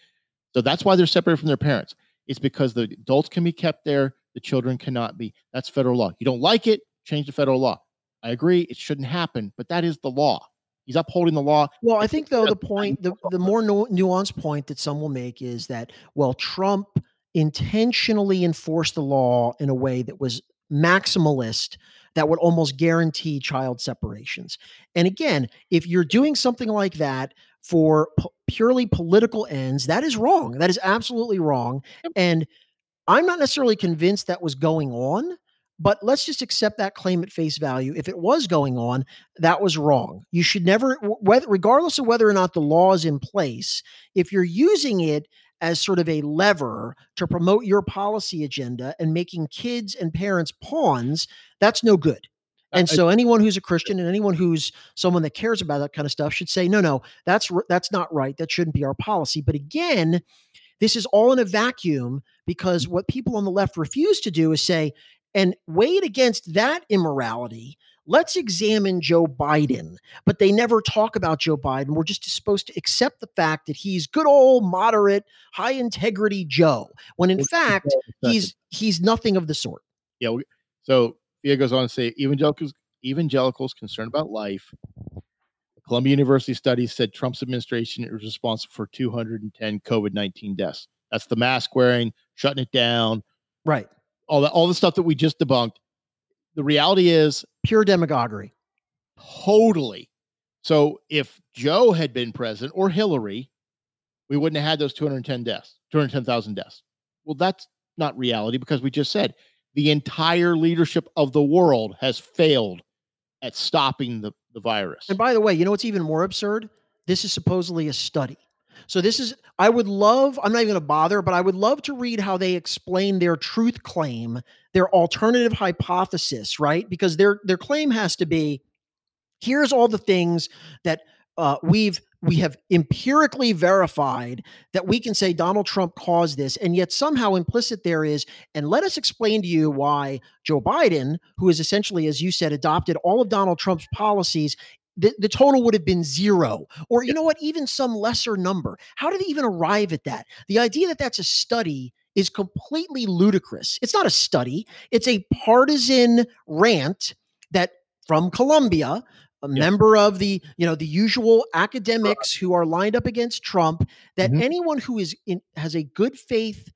So that's why they're separated from their parents. It's because the adults can be kept there, the children cannot be. That's federal law. You don't like it, change the federal law. I agree, it shouldn't happen, but that is the law. He's upholding the law. Well, I think though the point, the, the more nu- nuanced point that some will make is that well, Trump intentionally enforced the law in a way that was maximalist that would almost guarantee child separations. And again, if you're doing something like that for p- purely political ends, that is wrong. That is absolutely wrong. And I'm not necessarily convinced that was going on, but let's just accept that claim at face value. If it was going on, that was wrong. You should never, whether, regardless of whether or not the law is in place, if you're using it as sort of a lever to promote your policy agenda and making kids and parents pawns, that's no good. And so anyone who's a Christian and anyone who's someone that cares about that kind of stuff should say, no, no, that's that's not right. That shouldn't be our policy. But again, this is all in a vacuum because what people on the left refuse to do is say, and weighed against that immorality, let's examine Joe Biden. But they never talk about Joe Biden. We're just supposed to accept the fact that he's good old moderate, high integrity Joe, when in fact he's he's nothing of the sort. Yeah. So Fia goes on to say evangelicals evangelicals concerned about life. Columbia University studies said Trump's administration is responsible for 210 COVID 19 deaths. That's the mask wearing, shutting it down, right? All that, all the stuff that we just debunked. The reality is pure demagoguery. Totally. So if Joe had been president or Hillary, we wouldn't have had those 210 deaths, 210,000 deaths. Well, that's not reality because we just said the entire leadership of the world has failed at stopping the, the virus. And by the way, you know what's even more absurd? This is supposedly a study. So this is I would love I'm not even going to bother but I would love to read how they explain their truth claim, their alternative hypothesis, right? Because their their claim has to be here's all the things that uh, we've we have empirically verified that we can say Donald Trump caused this, and yet somehow implicit there is, and let us explain to you why Joe Biden, who is essentially, as you said, adopted all of Donald Trump's policies. The, the total would have been zero, or you know what, even some lesser number. How did they even arrive at that? The idea that that's a study is completely ludicrous. It's not a study, it's a partisan rant that from Columbia a member of the you know the usual academics who are lined up against Trump that mm-hmm. anyone who is in has a good faith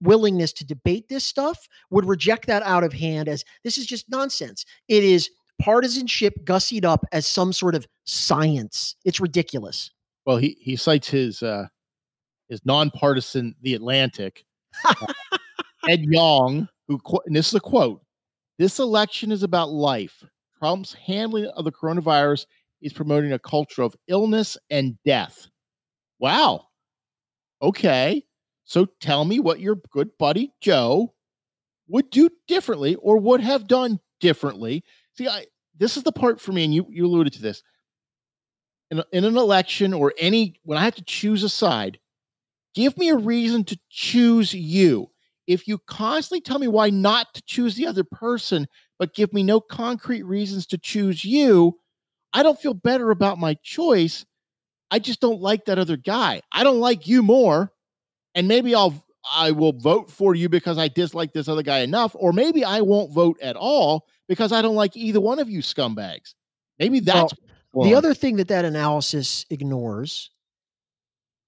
willingness to debate this stuff would reject that out of hand as this is just nonsense. It is partisanship gussied up as some sort of science. It's ridiculous. Well, he he cites his uh his nonpartisan The Atlantic, uh, Ed Yong, who and this is a quote: "This election is about life." Trump's handling of the coronavirus is promoting a culture of illness and death. Wow. Okay. So tell me what your good buddy Joe would do differently or would have done differently. See, I this is the part for me, and you you alluded to this. In, in an election or any when I have to choose a side, give me a reason to choose you. If you constantly tell me why not to choose the other person, but give me no concrete reasons to choose you, I don't feel better about my choice. I just don't like that other guy. I don't like you more. And maybe I'll I will vote for you because I dislike this other guy enough, or maybe I won't vote at all because I don't like either one of you scumbags. Maybe that's well, the other thing that that analysis ignores.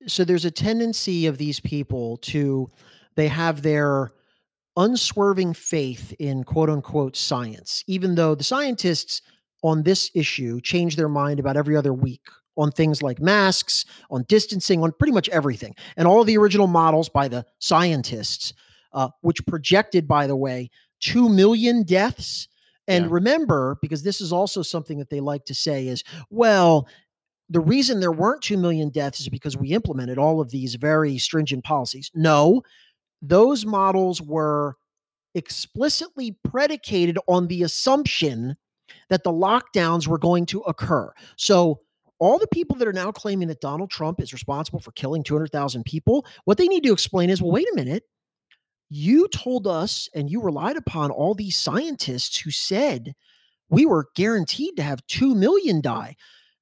So there's a tendency of these people to they have their unswerving faith in quote unquote science, even though the scientists on this issue change their mind about every other week on things like masks, on distancing, on pretty much everything. And all the original models by the scientists, uh, which projected, by the way, 2 million deaths. And yeah. remember, because this is also something that they like to say is, well, the reason there weren't 2 million deaths is because we implemented all of these very stringent policies. No, those models were explicitly predicated on the assumption that the lockdowns were going to occur. So all the people that are now claiming that Donald Trump is responsible for killing 200,000 people, what they need to explain is well, wait a minute. You told us and you relied upon all these scientists who said we were guaranteed to have 2 million die.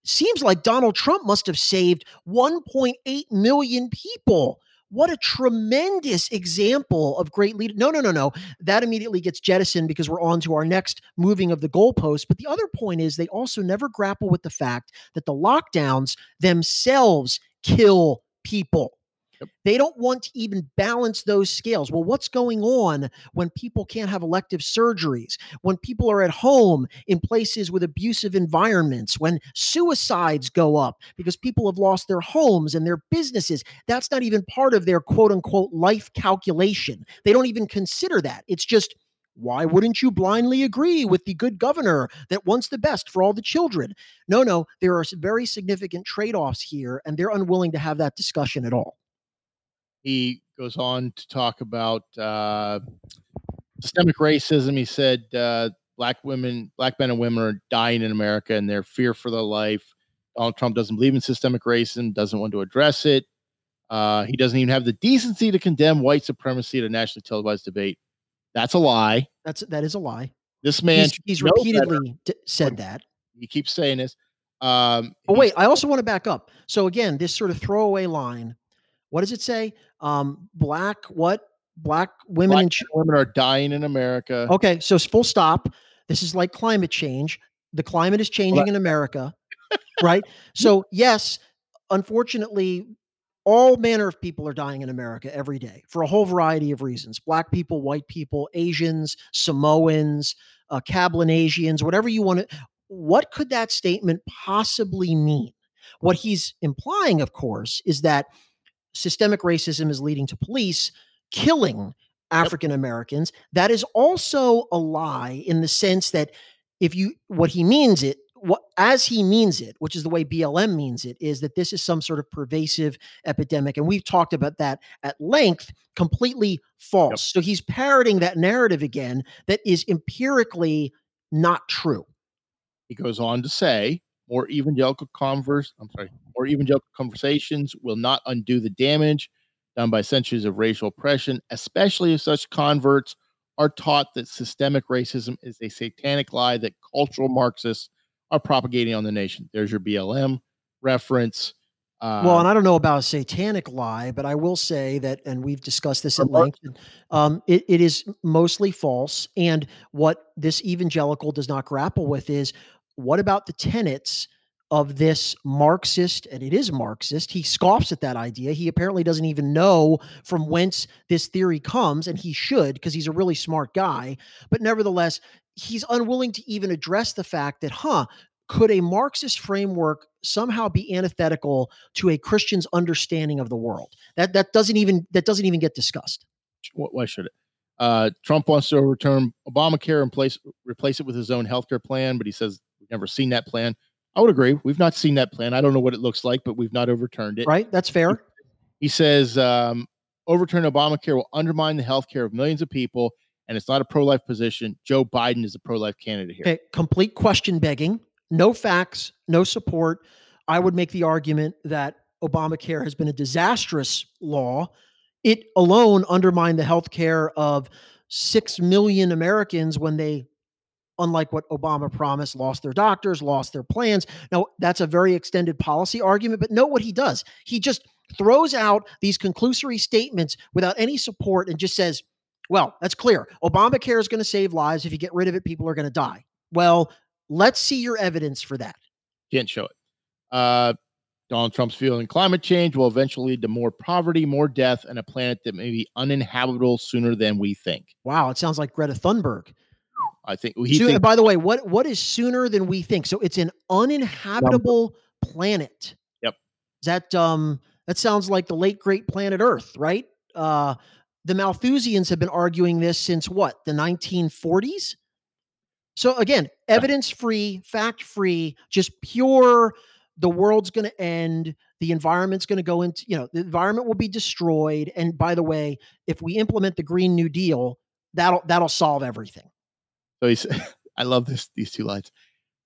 Seems like Donald Trump must have saved 1.8 million people. What a tremendous example of great leader. No, no, no, no. That immediately gets jettisoned because we're on to our next moving of the goalpost. But the other point is they also never grapple with the fact that the lockdowns themselves kill people. Yep. They don't want to even balance those scales. Well, what's going on when people can't have elective surgeries, when people are at home in places with abusive environments, when suicides go up because people have lost their homes and their businesses? That's not even part of their quote unquote life calculation. They don't even consider that. It's just, why wouldn't you blindly agree with the good governor that wants the best for all the children? No, no, there are very significant trade offs here, and they're unwilling to have that discussion at all. He goes on to talk about uh, systemic racism. He said uh, black women, black men and women are dying in America and they're fear for their life. Donald Trump doesn't believe in systemic racism, doesn't want to address it. Uh, he doesn't even have the decency to condemn white supremacy at a nationally televised debate. That's a lie. That's that is a lie. This man, he's, he's repeatedly d- said that. He keeps saying this. Um, oh wait, I also want to back up. So again, this sort of throwaway line what does it say? Um, black what? Black women black and ch- women are dying in America. Okay, so full stop. This is like climate change. The climate is changing in America, right? So yes, unfortunately, all manner of people are dying in America every day for a whole variety of reasons. Black people, white people, Asians, Samoans, uh, Cablinasians, whatever you want to. What could that statement possibly mean? What he's implying, of course, is that systemic racism is leading to police killing African Americans. That is also a lie in the sense that if you what he means it what as he means it, which is the way BLM means it, is that this is some sort of pervasive epidemic. And we've talked about that at length, completely false. Yep. So he's parroting that narrative again that is empirically not true. He goes on to say more evangelical converse, I'm sorry, more evangelical conversations will not undo the damage done by centuries of racial oppression, especially if such converts are taught that systemic racism is a satanic lie that cultural Marxists are propagating on the nation. There's your BLM reference. Uh, well, and I don't know about a satanic lie, but I will say that, and we've discussed this at length, um, it, it is mostly false. And what this evangelical does not grapple with is what about the tenets of this Marxist, and it is Marxist. He scoffs at that idea. He apparently doesn't even know from whence this theory comes, and he should because he's a really smart guy. But nevertheless, he's unwilling to even address the fact that, huh, could a Marxist framework somehow be antithetical to a Christian's understanding of the world? That that doesn't even that doesn't even get discussed. Why should it? Uh, Trump wants to overturn Obamacare and place replace it with his own healthcare plan, but he says we've never seen that plan. I would agree. We've not seen that plan. I don't know what it looks like, but we've not overturned it. Right. That's fair. He, says um, overturn Obamacare will undermine the health care of millions of people, and it's not a pro life position. Joe Biden is a pro life candidate here. Okay. Complete question begging. No facts, no support. I would make the argument that Obamacare has been a disastrous law. It alone undermined the health care of 6 million Americans when they unlike what Obama promised, lost their doctors, lost their plans. Now, that's a very extended policy argument, but note what he does. He just throws out these conclusory statements without any support and just says, well, that's clear. Obamacare is going to save lives. If you get rid of it, people are going to die. Well, let's see your evidence for that. Can't show it. Uh, Donald Trump's feeling climate change will eventually lead to more poverty, more death, and a planet that may be uninhabitable sooner than we think. Wow, it sounds like Greta Thunberg. I think he. So, by the way, what what is sooner than we think? So it's an uninhabitable planet. Yep. Is that um that sounds like the late great planet Earth, right? Uh, the Malthusians have been arguing this since what the 1940s. So again, evidence free, fact free, just pure. The world's going to end. The environment's going to go into, you know, the environment will be destroyed. And by the way, if we implement the Green New Deal, that'll that'll solve everything. So he's, I love this these two lines.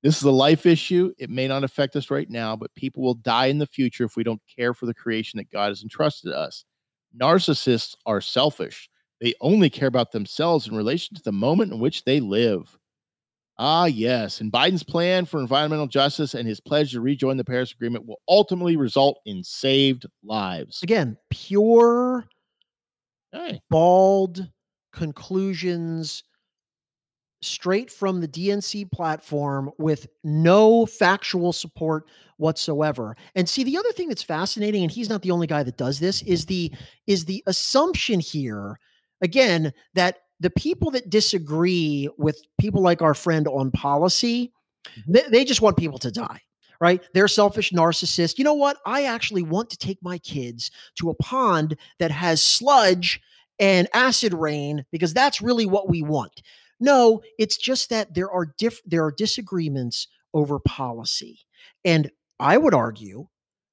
This is a life issue. It may not affect us right now, but people will die in the future if we don't care for the creation that God has entrusted us. Narcissists are selfish. They only care about themselves in relation to the moment in which they live. Ah, yes. And Biden's plan for environmental justice and his pledge to rejoin the Paris Agreement will ultimately result in saved lives. Again, pure, hey. bald conclusions straight from the DNC platform with no factual support whatsoever. And see the other thing that's fascinating and he's not the only guy that does this is the is the assumption here again that the people that disagree with people like our friend on policy they, they just want people to die right? They're selfish narcissists. You know what? I actually want to take my kids to a pond that has sludge and acid rain because that's really what we want. No, it's just that there are diff- there are disagreements over policy. And I would argue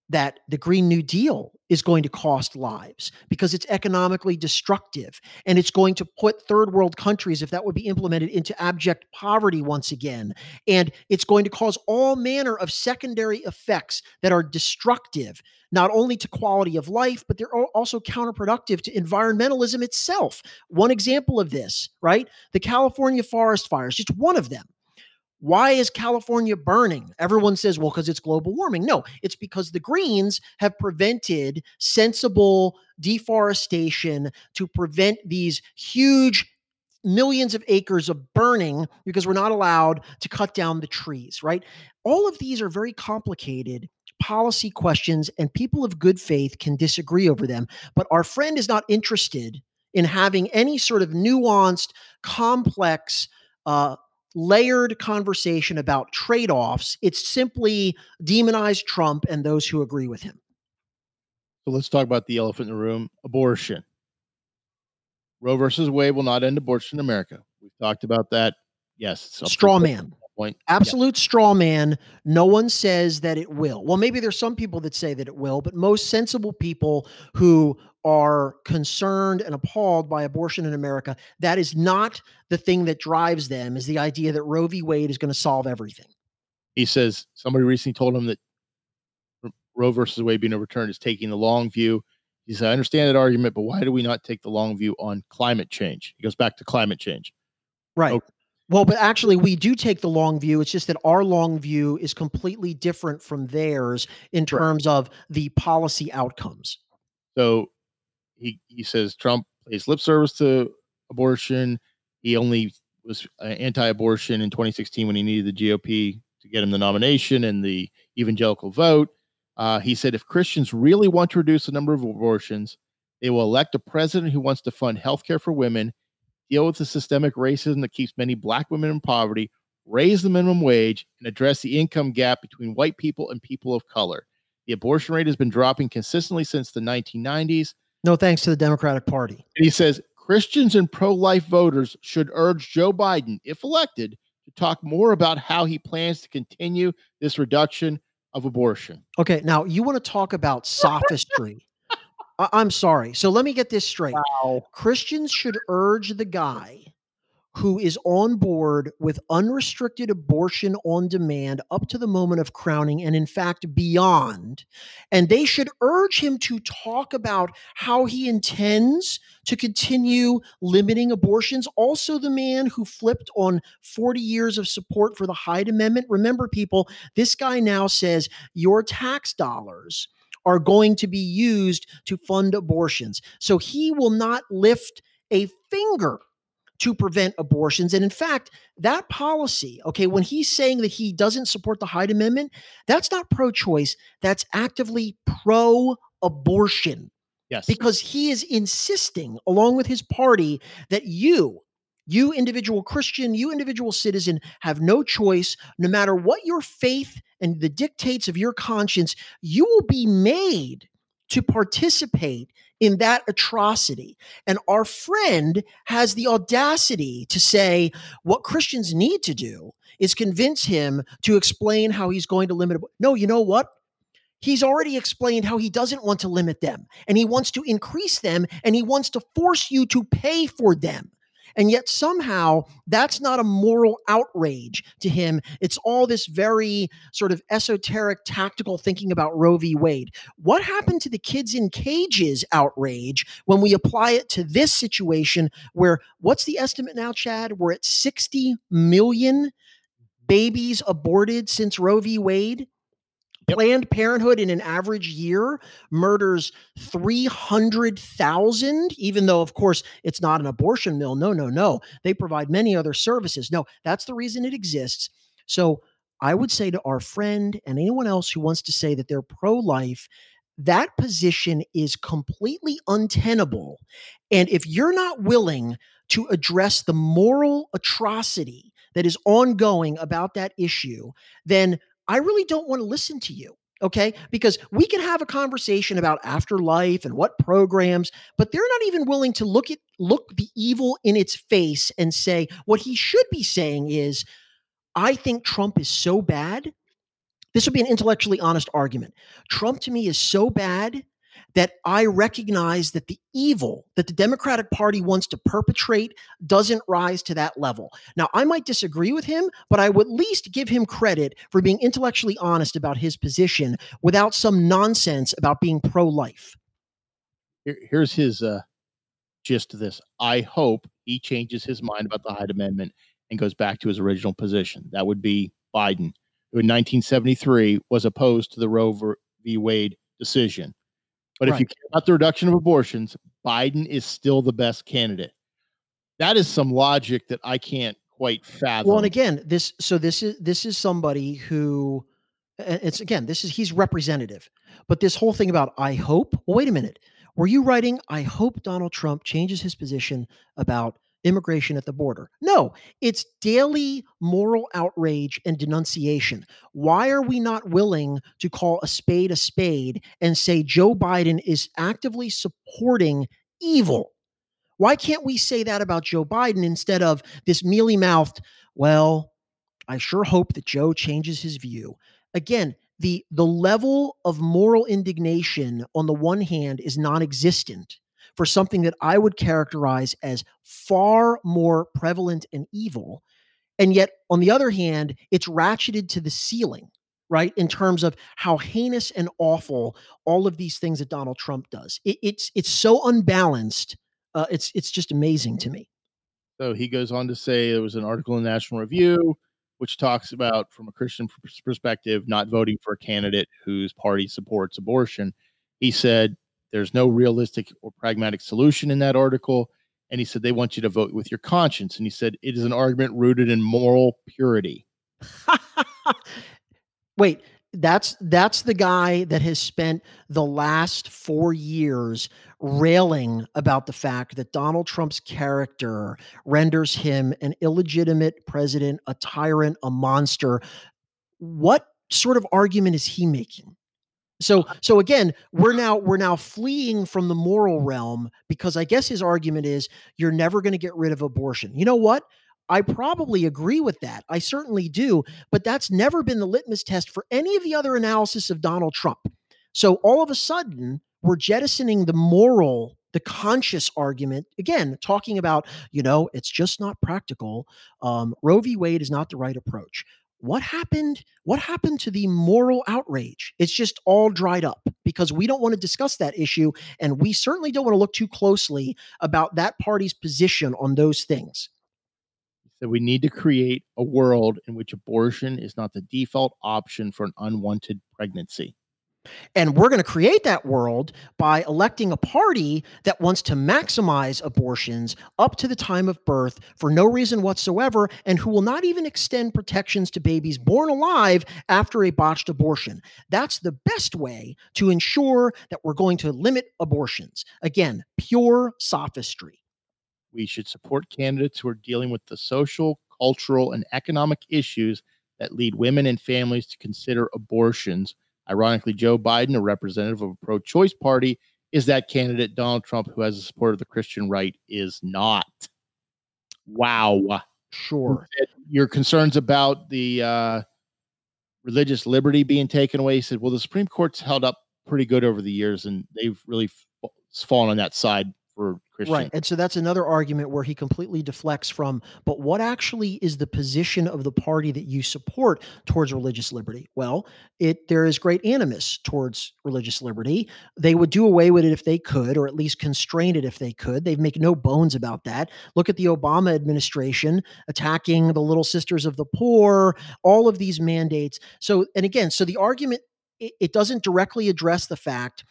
that the Green New Deal is going to cost lives because it's economically destructive and it's going to put third world countries, if that would be implemented, into abject poverty once again. And it's going to cause all manner of secondary effects that are destructive, not only to quality of life, but they're also counterproductive to environmentalism itself. One example of this, right? The California forest fires, just one of them why is California burning? Everyone says, well, because it's global warming. No, it's because the Greens have prevented sensible deforestation to prevent these huge millions of acres of burning because we're not allowed to cut down the trees, right? All of these are very complicated policy questions, and people of good faith can disagree over them. But our friend is not interested in having any sort of nuanced, complex, uh, layered conversation about trade offs. It's simply demonize Trump and those who agree with him. So let's talk about the elephant in the room abortion. Roe versus Wade will not end abortion in America. We've talked about that. Yes. Straw man. Point. Absolute yeah. straw man. No one says that it will. Well, maybe there's some people that say that it will, but most sensible people who are concerned and appalled by abortion in America, that is not the thing that drives them, is the idea that Roe v. Wade is going to solve everything. He says somebody recently told him that Roe versus Wade being overturned is taking the long view. He said, I understand that argument, but why do we not take the long view on climate change? He goes back to climate change. Right. Well, but actually, we do take the long view. It's just that our long view is completely different from theirs in terms right. of the policy outcomes. So he he says Trump pays lip service to abortion. He only was uh, anti-abortion in 2016 when he needed the GOP to get him the nomination and the evangelical vote. Uh, he said if Christians really want to reduce the number of abortions, they will elect a president who wants to fund health care for women, deal with the systemic racism that keeps many black women in poverty, raise the minimum wage, and address the income gap between white people and people of color. The abortion rate has been dropping consistently since the 1990s. No thanks to the Democratic Party. And he says Christians and pro life voters should urge Joe Biden, if elected, to talk more about how he plans to continue this reduction of abortion. Okay, now you want to talk about sophistry. I- am sorry. So let me get this straight. Wow. Christians should urge the guy who is on board with unrestricted abortion on demand up to the moment of crowning and in fact beyond and they should urge him to talk about how he intends to continue limiting abortions also the man who flipped on 40 years of support for the Hyde amendment remember people this guy now says your tax dollars are going to be used to fund abortions so he will not lift a finger to prevent abortions. And in fact, that policy, okay, when he's saying that he doesn't support the Hyde Amendment, that's not pro choice, that's actively pro abortion. Yes. Because he is insisting, along with his party, that you, you individual Christian, you individual citizen, have no choice, no matter what your faith and the dictates of your conscience, you will be made to participate in that atrocity. And our friend has the audacity to say what Christians need to do is convince him to explain how he's going to limit. No, you know what? He's already explained how he doesn't want to limit them and he wants to increase them and he wants to force you to pay for them. And yet somehow that's not a moral outrage to him. It's all this very sort of esoteric tactical thinking about Roe v. Wade. What happened to the kids in cages outrage when we apply it to this situation where what's the estimate now, Chad? We're at 60 million babies aborted since Roe v. Wade. Yep. Planned Parenthood in an average year murders 300,000, even though, of course, it's not an abortion mill. No, no, no. They provide many other services. No, that's the reason it exists. So I would say to our friend and anyone else who wants to say that they're pro life, that position is completely untenable. And if you're not willing to address the moral atrocity that is ongoing about that issue, then I really don't want to listen to you. Okay. Because we can have a conversation about afterlife and what programs, but they're not even willing to look at look the evil in its face and say what he should be saying is, I think Trump is so bad. This would be an intellectually honest argument. Trump to me is so bad that I recognize that the evil that the Democratic Party wants to perpetrate doesn't rise to that level. Now, I might disagree with him, but I would at least give him credit for being intellectually honest about his position without some nonsense about being pro life. here's his uh, gist of this I hope he changes his mind about the Hyde Amendment and goes back to his original position. That would be Biden, who in 1973 was opposed to the Roe v. Wade decision. But right. if you care about the reduction of abortions, Biden is still the best candidate. That is some logic that I can't quite fathom. Well, and again, this so this is this is somebody who it's again, this is he's representative. But this whole thing about I hope, well, wait a minute. Were you writing I hope Donald Trump changes his position about immigration at the border. No, it's daily moral outrage and denunciation. Why are we not willing to call a spade a spade and say Joe Biden is actively supporting evil? Why can't we say that about Joe Biden instead of this mealy mouthed, well, I sure hope that Joe changes his view? Again, the the level of moral indignation on the one hand is non-existent for something that I would characterize as far more prevalent and evil. And yet, on the other hand, it's ratcheted to the ceiling, right? In terms of how heinous and awful all of these things that Donald Trump does. It, it's it's so unbalanced. Uh, it's it's just amazing to me. So he goes on to say there was an article in National Review which talks about, from a Christian perspective, not voting for a candidate whose party supports abortion. He said, there's no realistic or pragmatic solution in that article. And he said they want you to vote with your conscience. And he said it is an argument rooted in moral purity. Wait, that's that's the guy that has spent the last 4 years railing about the fact that Donald Trump's character renders him an illegitimate president, a tyrant, a monster. What sort of argument is he making? So so again, we're now we're now fleeing from the moral realm because I guess his argument is you're never going to get rid of abortion. You know what? I probably agree with that. I certainly do, but that's never been the litmus test for any of the other analysis of Donald Trump. So all of a sudden, we're jettisoning the moral the conscious argument, again, talking about, you know, it's just not practical. Um, Roe v. Wade is not the right approach. What happened? What happened to the moral outrage? It's just all dried up because we don't want to discuss that issue. And we certainly don't want to look too closely about that party's position on those things. So we need to create a world in which abortion is not the default option for an unwanted pregnancy. And we're going to create that world by electing a party that wants to maximize abortions up to the time of birth for no reason whatsoever, and who will not even extend protections to babies born alive after a botched abortion. That's the best way to ensure that we're going to limit abortions. Again, pure sophistry. We should support candidates who are dealing with the social, cultural, and economic issues that lead women and families to consider abortions Ironically, Joe Biden, a representative of a pro choice party, is that candidate. Donald Trump, who has the support of the Christian right, is not. Wow. Sure. Your concerns about the uh, religious liberty being taken away, he said, well, the Supreme Court's held up pretty good over the years, and they've really f- fallen on that side for Christian. Right. And so that's another argument where he completely deflects from, but what actually is the position of the party that you support towards religious liberty? Well, it there is great animus towards religious liberty. They would do away with it if they could, or at least constrain it if they could. They make no bones about that. Look at the Obama administration attacking the little sisters of the poor, all of these mandates. So, and again, so the argument it, it doesn't directly address the fact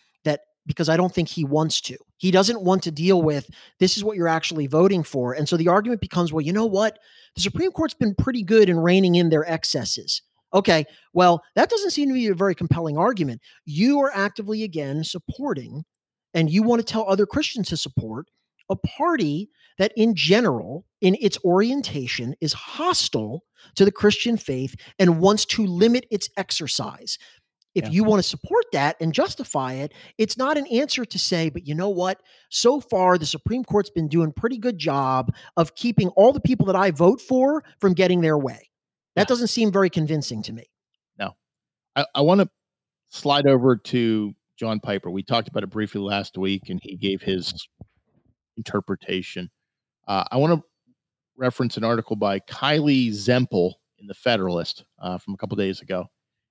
because I don't think he wants to. He doesn't want to deal with this is what you're actually voting for. And so the argument becomes well, you know what? The Supreme Court's been pretty good in reining in their excesses. Okay, well, that doesn't seem to be a very compelling argument. You are actively, again, supporting, and you want to tell other Christians to support a party that, in general, in its orientation, is hostile to the Christian faith and wants to limit its exercise. If yeah. you want to support that and justify it, it's not an answer to say, but you know what? So far, the Supreme Court's been doing pretty good job of keeping all the people that I vote for from getting their way. That yeah. doesn't seem very convincing to me. No. I, I want to slide over to John Piper. We talked about it briefly last week, and he gave his interpretation. Uh, I want to reference an article by Kylie Zempel in the Federalist uh, from a couple days ago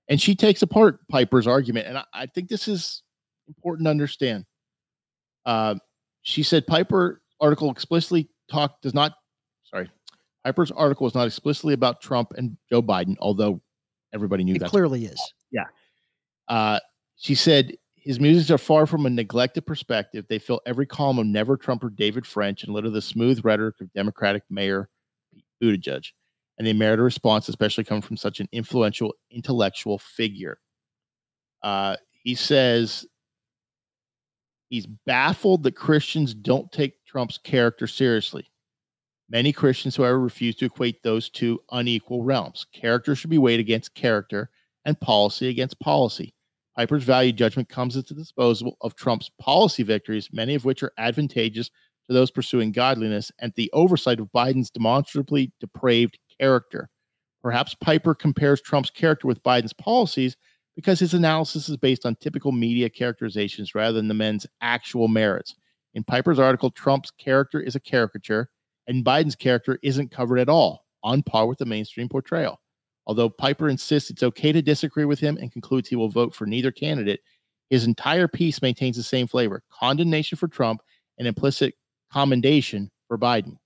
and she takes apart Piper's argument, and I, I think this is important to understand. Uh, she said Piper article explicitly talk does not. Sorry, Piper's article is not explicitly about Trump and Joe Biden, although everybody knew that clearly is. Yeah. Uh, she said his musings are far from a neglected perspective. They fill every column of Never Trumper David French and litter the smooth rhetoric of Democratic Mayor Pete Buttigieg and they merit a response, especially coming from such an influential intellectual figure. Uh, he says he's baffled that Christians don't take Trump's character seriously. Many Christians, however, refuse to equate those two unequal realms. Character should be weighed against character and policy against policy. Piper's value judgment comes at the disposal of Trump's policy victories, many of which are advantageous to those pursuing godliness, and the oversight of Biden's demonstrably depraved character. Perhaps Piper compares Trump's character with Biden's policies because his analysis is based on typical media characterizations rather than the men's actual merits. In Piper's article, Trump's character is a caricature, and Biden's character isn't covered at all, on par with the mainstream portrayal. Although Piper insists it's okay to disagree with him and concludes he will vote for neither candidate, his entire piece maintains the same flavor condemnation for Trump and implicit commendation for Biden.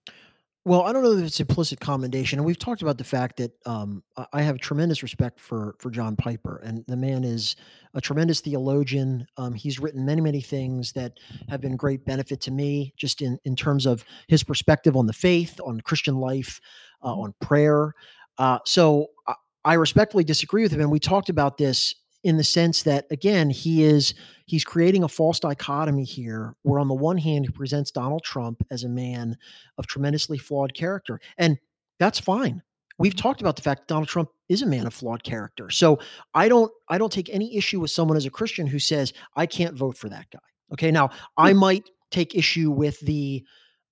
Well, I don't know if it's implicit commendation, and we've talked about the fact that um, I have tremendous respect for for John Piper, and the man is a tremendous theologian. Um, he's written many, many things that have been great benefit to me, just in in terms of his perspective on the faith, on Christian life, uh, on prayer. Uh, so I, I respectfully disagree with him, and we talked about this in the sense that again he is he's creating a false dichotomy here where on the one hand he presents donald trump as a man of tremendously flawed character and that's fine. We've mm-hmm. talked about the fact that donald trump is a man of flawed character. So i don't i don't take any issue with someone as a christian who says i can't vote for that guy. Okay now i hmm. might take issue with the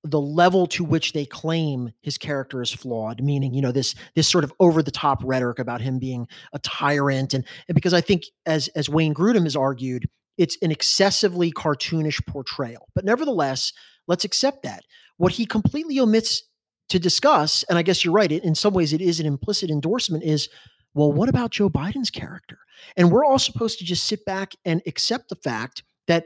the level to which they claim his character is flawed meaning you know this this sort of over the top rhetoric about him being a tyrant and, and because i think as as wayne grudem has argued it's an excessively cartoonish portrayal. But nevertheless, let's accept that. What he completely omits to discuss, and I guess you're right, in some ways it is an implicit endorsement, is well, what about Joe Biden's character? And we're all supposed to just sit back and accept the fact that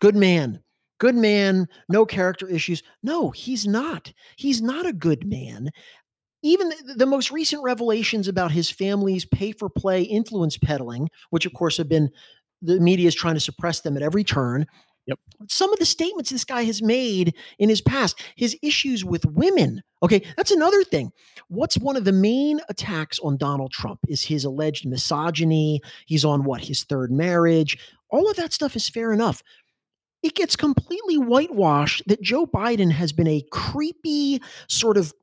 good man, good man, no character issues. No, he's not. He's not a good man. Even the, the most recent revelations about his family's pay for play influence peddling, which of course have been the media is trying to suppress them at every turn. Yep. Some of the statements this guy has made in his past, his issues with women. Okay, that's another thing. What's one of the main attacks on Donald Trump is his alleged misogyny. He's on what, his third marriage. All of that stuff is fair enough. It gets completely whitewashed that Joe Biden has been a creepy sort of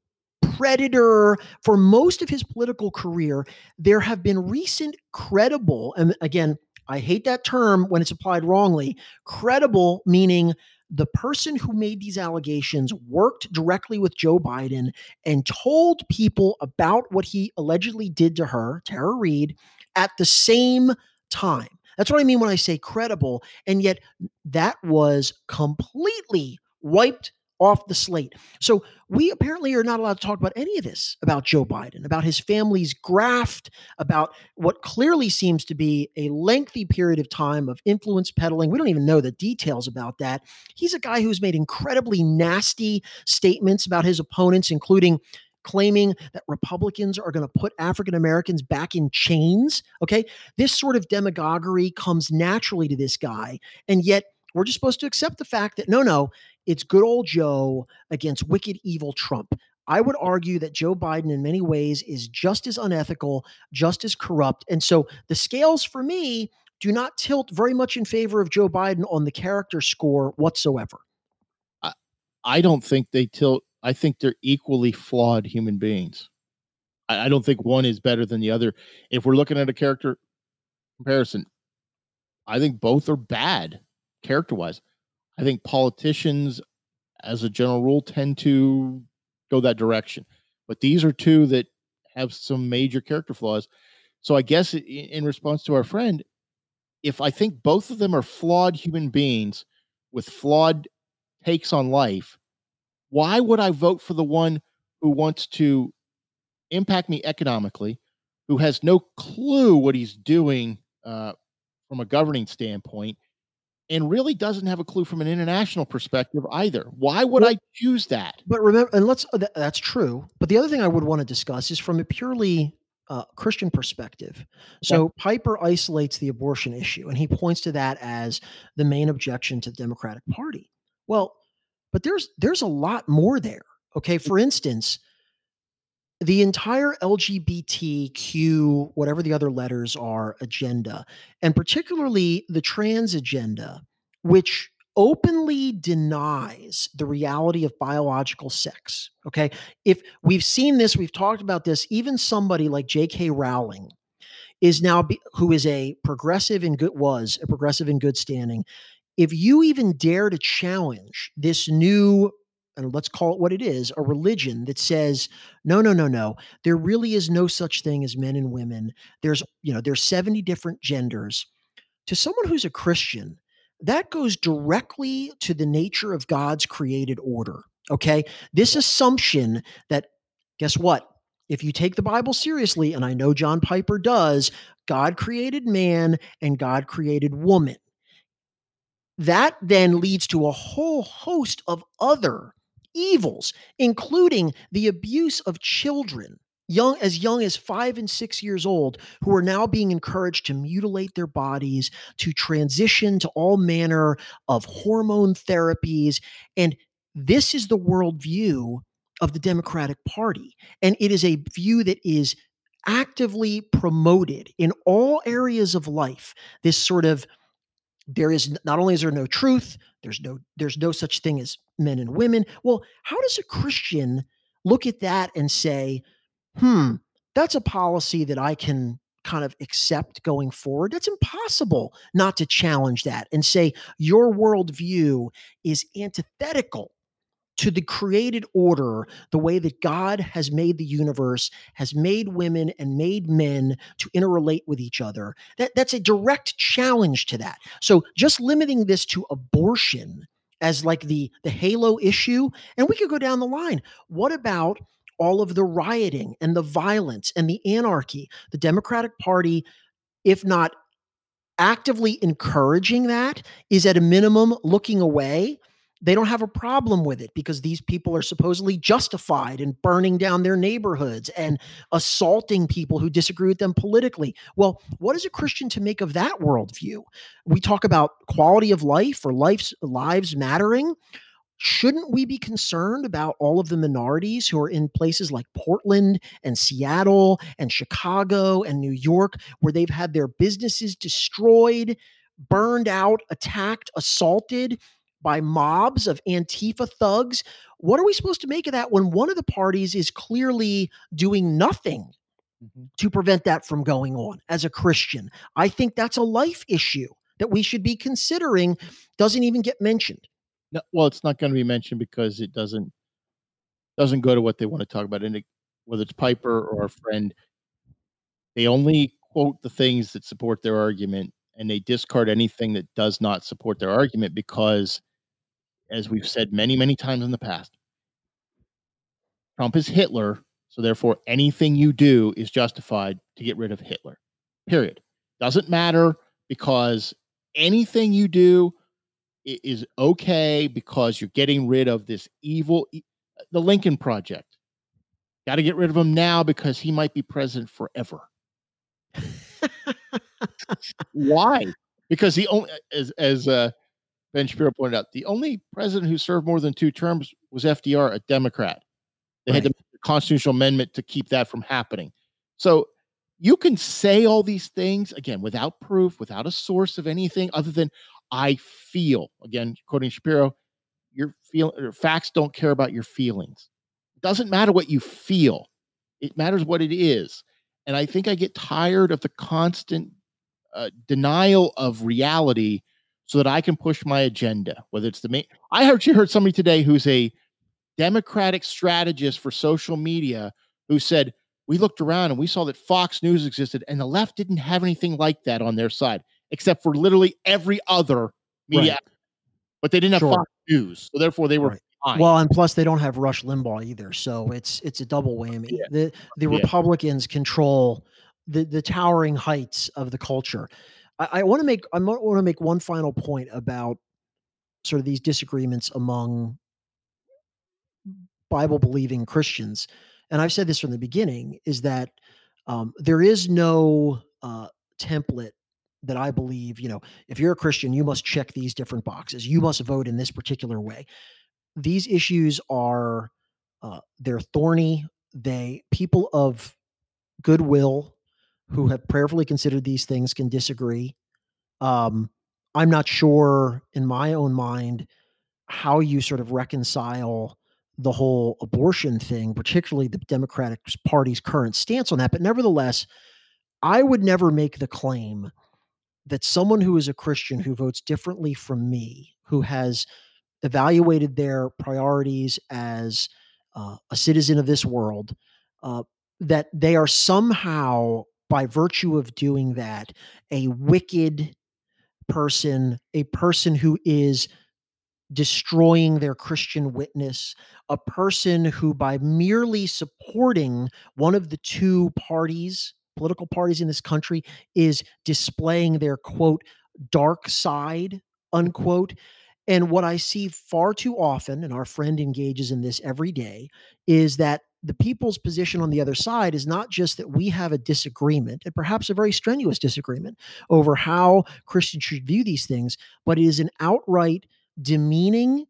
predator for most of his political career. There have been recent credible, and again, I hate that term when it's applied wrongly. Credible meaning the person who made these allegations worked directly with Joe Biden and told people about what he allegedly did to her, Tara Reade, at the same time. That's what I mean when I say credible. And yet that was completely wiped off the slate. So we apparently are not allowed to talk about any of this about Joe Biden, about his family's graft, about what clearly seems to be a lengthy period of time of influence peddling. We don't even know the details about that. He's a guy who's made incredibly nasty statements about his opponents, including claiming that Republicans are going to put African Americans back in chains. Okay. This sort of demagoguery comes naturally to this guy. And yet, we're just supposed to accept the fact that no, no, it's good old Joe against wicked, evil Trump. I would argue that Joe Biden, in many ways, is just as unethical, just as corrupt. And so the scales for me do not tilt very much in favor of Joe Biden on the character score whatsoever. I, I don't think they tilt. I think they're equally flawed human beings. I, I don't think one is better than the other. If we're looking at a character comparison, I think both are bad character wise. I think politicians, as a general rule, tend to go that direction. But these are two that have some major character flaws. So I guess in response to our friend, if I think both of them are flawed human beings with flawed takes on life, why would I vote for the one who wants to impact me economically, who has no clue what he's doing uh, from a governing standpoint, and really doesn't have a clue from an international perspective either. Why would well, I choose that? But remember, and let's uh, that's true. But the other thing I would want to discuss is from a purely uh, Christian perspective. So yeah. Piper isolates the abortion issue, and he points to that as the main objection to the Democratic Party. Well, but there's there's a lot more there. Okay, mm. for instance, the entire LGBTQ, whatever the other letters are, agenda, and particularly the trans agenda, which openly denies the reality of biological sex. Okay. If we've seen this, we've talked about this, even somebody like J.K. Rowling is now, be, who is a progressive in good, was a progressive in good standing. If you even dare to challenge this new and let's call it what it is a religion that says no no no no there really is no such thing as men and women. There's you know there's 70 different genders. To someone who's a christian that goes directly to the nature of god's created order okay? This assumption that guess what? If you take the bible seriously and i know john piper does god created man and god created woman that then leads to a whole host of other evils, including the abuse of children young as young as 5 and 6 years old who are now being encouraged to mutilate their bodies to transition to all manner of hormone therapies and this is the worldview of the Democratic Party and it is a view that is actively promoted in all areas of life this sort of there is not only is there no truth there's no there's no such thing as men and women. Well how does a christian look at that and say hmm that's a policy that i can kind of accept going forward. That's impossible not to challenge that and say your worldview is antithetical to the created order, the way that God has made the universe, has made women and made men to interrelate with each other. That, that's a direct challenge to that. So just limiting this to abortion as like the the halo issue, and we could go down the line. What about all of the rioting and the violence and the anarchy? The Democratic Party, if not actively encouraging that, is at a minimum looking away they don't have a problem with it because these people are supposedly justified in burning down their neighborhoods and assaulting people who disagree with them politically. Well, what is a Christian to make of that worldview? We talk about quality of life or life's lives mattering. Shouldn't we be concerned about all of the minorities who are in places like Portland and Seattle and Chicago and New York, where they've had their businesses destroyed, burned out, attacked, assaulted? By mobs of Antifa thugs. What are we supposed to make of that when one of the parties is clearly doing nothing mm-hmm. to prevent that from going on as a Christian? I think that's a life issue that we should be considering, doesn't even get mentioned. No, well, it's not going to be mentioned because it doesn't doesn't go to what they want to talk about. And it, whether it's Piper or a friend, they only quote the things that support their argument and they discard anything that does not support their argument because as we've said many, many times in the past, Trump is Hitler. So therefore, anything you do is justified to get rid of Hitler. Period. Doesn't matter because anything you do is okay because you're getting rid of this evil, the Lincoln Project. Got to get rid of him now because he might be president forever. Why? Because he only, as as uh, Ben Shapiro pointed out, the only president who served more than two terms was FDR, a Democrat. They right. had the constitutional amendment to keep that from happening. So you can say all these things again without proof, without a source of anything other than I feel. Again, quoting Shapiro, your feel facts don't care about your feelings. It doesn't matter what you feel. It matters what it is. And I think I get tired of the constant uh, denial of reality so that I can push my agenda, whether it's the main. I heard you heard somebody today who's a Democratic strategist for social media who said, We looked around and we saw that Fox News existed, and the left didn't have anything like that on their side, except for literally every other media. Right. But they didn't have sure. Fox News. So therefore they were right. Fine. Well, and plus they don't have Rush Limbaugh either, so it's it's a double whammy. Yeah. The the yeah. Republicans control the the towering heights of the culture. I, I want to make I want to make one final point about sort of these disagreements among Bible believing Christians, and I've said this from the beginning, is that um, there is no uh, template that I believe. You know, if you're a Christian, you must check these different boxes. You must vote in this particular way. These issues are uh, they're thorny. They people of goodwill who have prayerfully considered these things can disagree. Um, I'm not sure in my own mind how you sort of reconcile the whole abortion thing, particularly the Democratic Party's current stance on that. But nevertheless, I would never make the claim that someone who is a Christian who votes differently from me, who has evaluated their priorities as uh, a citizen of this world, uh, that they are somehow by virtue of doing that, a wicked person, a person who is destroying their Christian witness, a person who, by merely supporting one of the two parties, political parties in this country, is displaying their quote, dark side, unquote. And what I see far too often, and our friend engages in this every day, is that the people's position on the other side is not just that we have a disagreement, and perhaps a very strenuous disagreement over how Christians should view these things, but it is an outright demeaning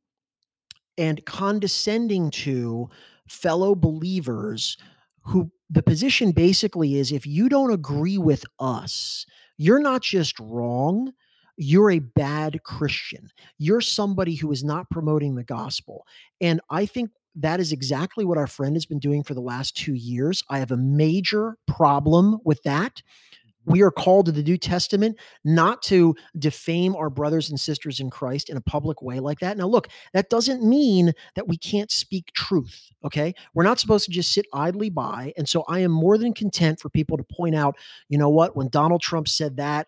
and condescending to fellow believers who the position basically is if you don't agree with us, you're not just wrong, you're a bad Christian. You're somebody who is not promoting the gospel. And I think that is exactly what our friend has been doing for the last two years. I have a major problem with that. Mm-hmm. We are called to the New Testament not to defame our brothers and sisters in Christ in a public way like that. Now, look, that doesn't mean that we can't speak truth. Okay. We're not supposed to just sit idly by. And so I am more than content for people to point out, you know what, when Donald Trump said that,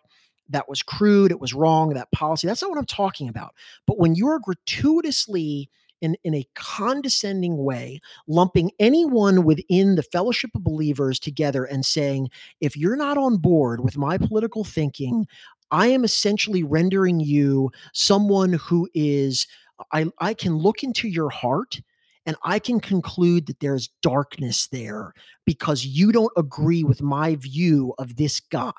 that was crude, it was wrong, that policy. That's not what I'm talking about. But when you are gratuitously in, in a condescending way, lumping anyone within the fellowship of believers together and saying, if you're not on board with my political thinking, I am essentially rendering you someone who is, I, I can look into your heart and I can conclude that there's darkness there because you don't agree with my view of this guy.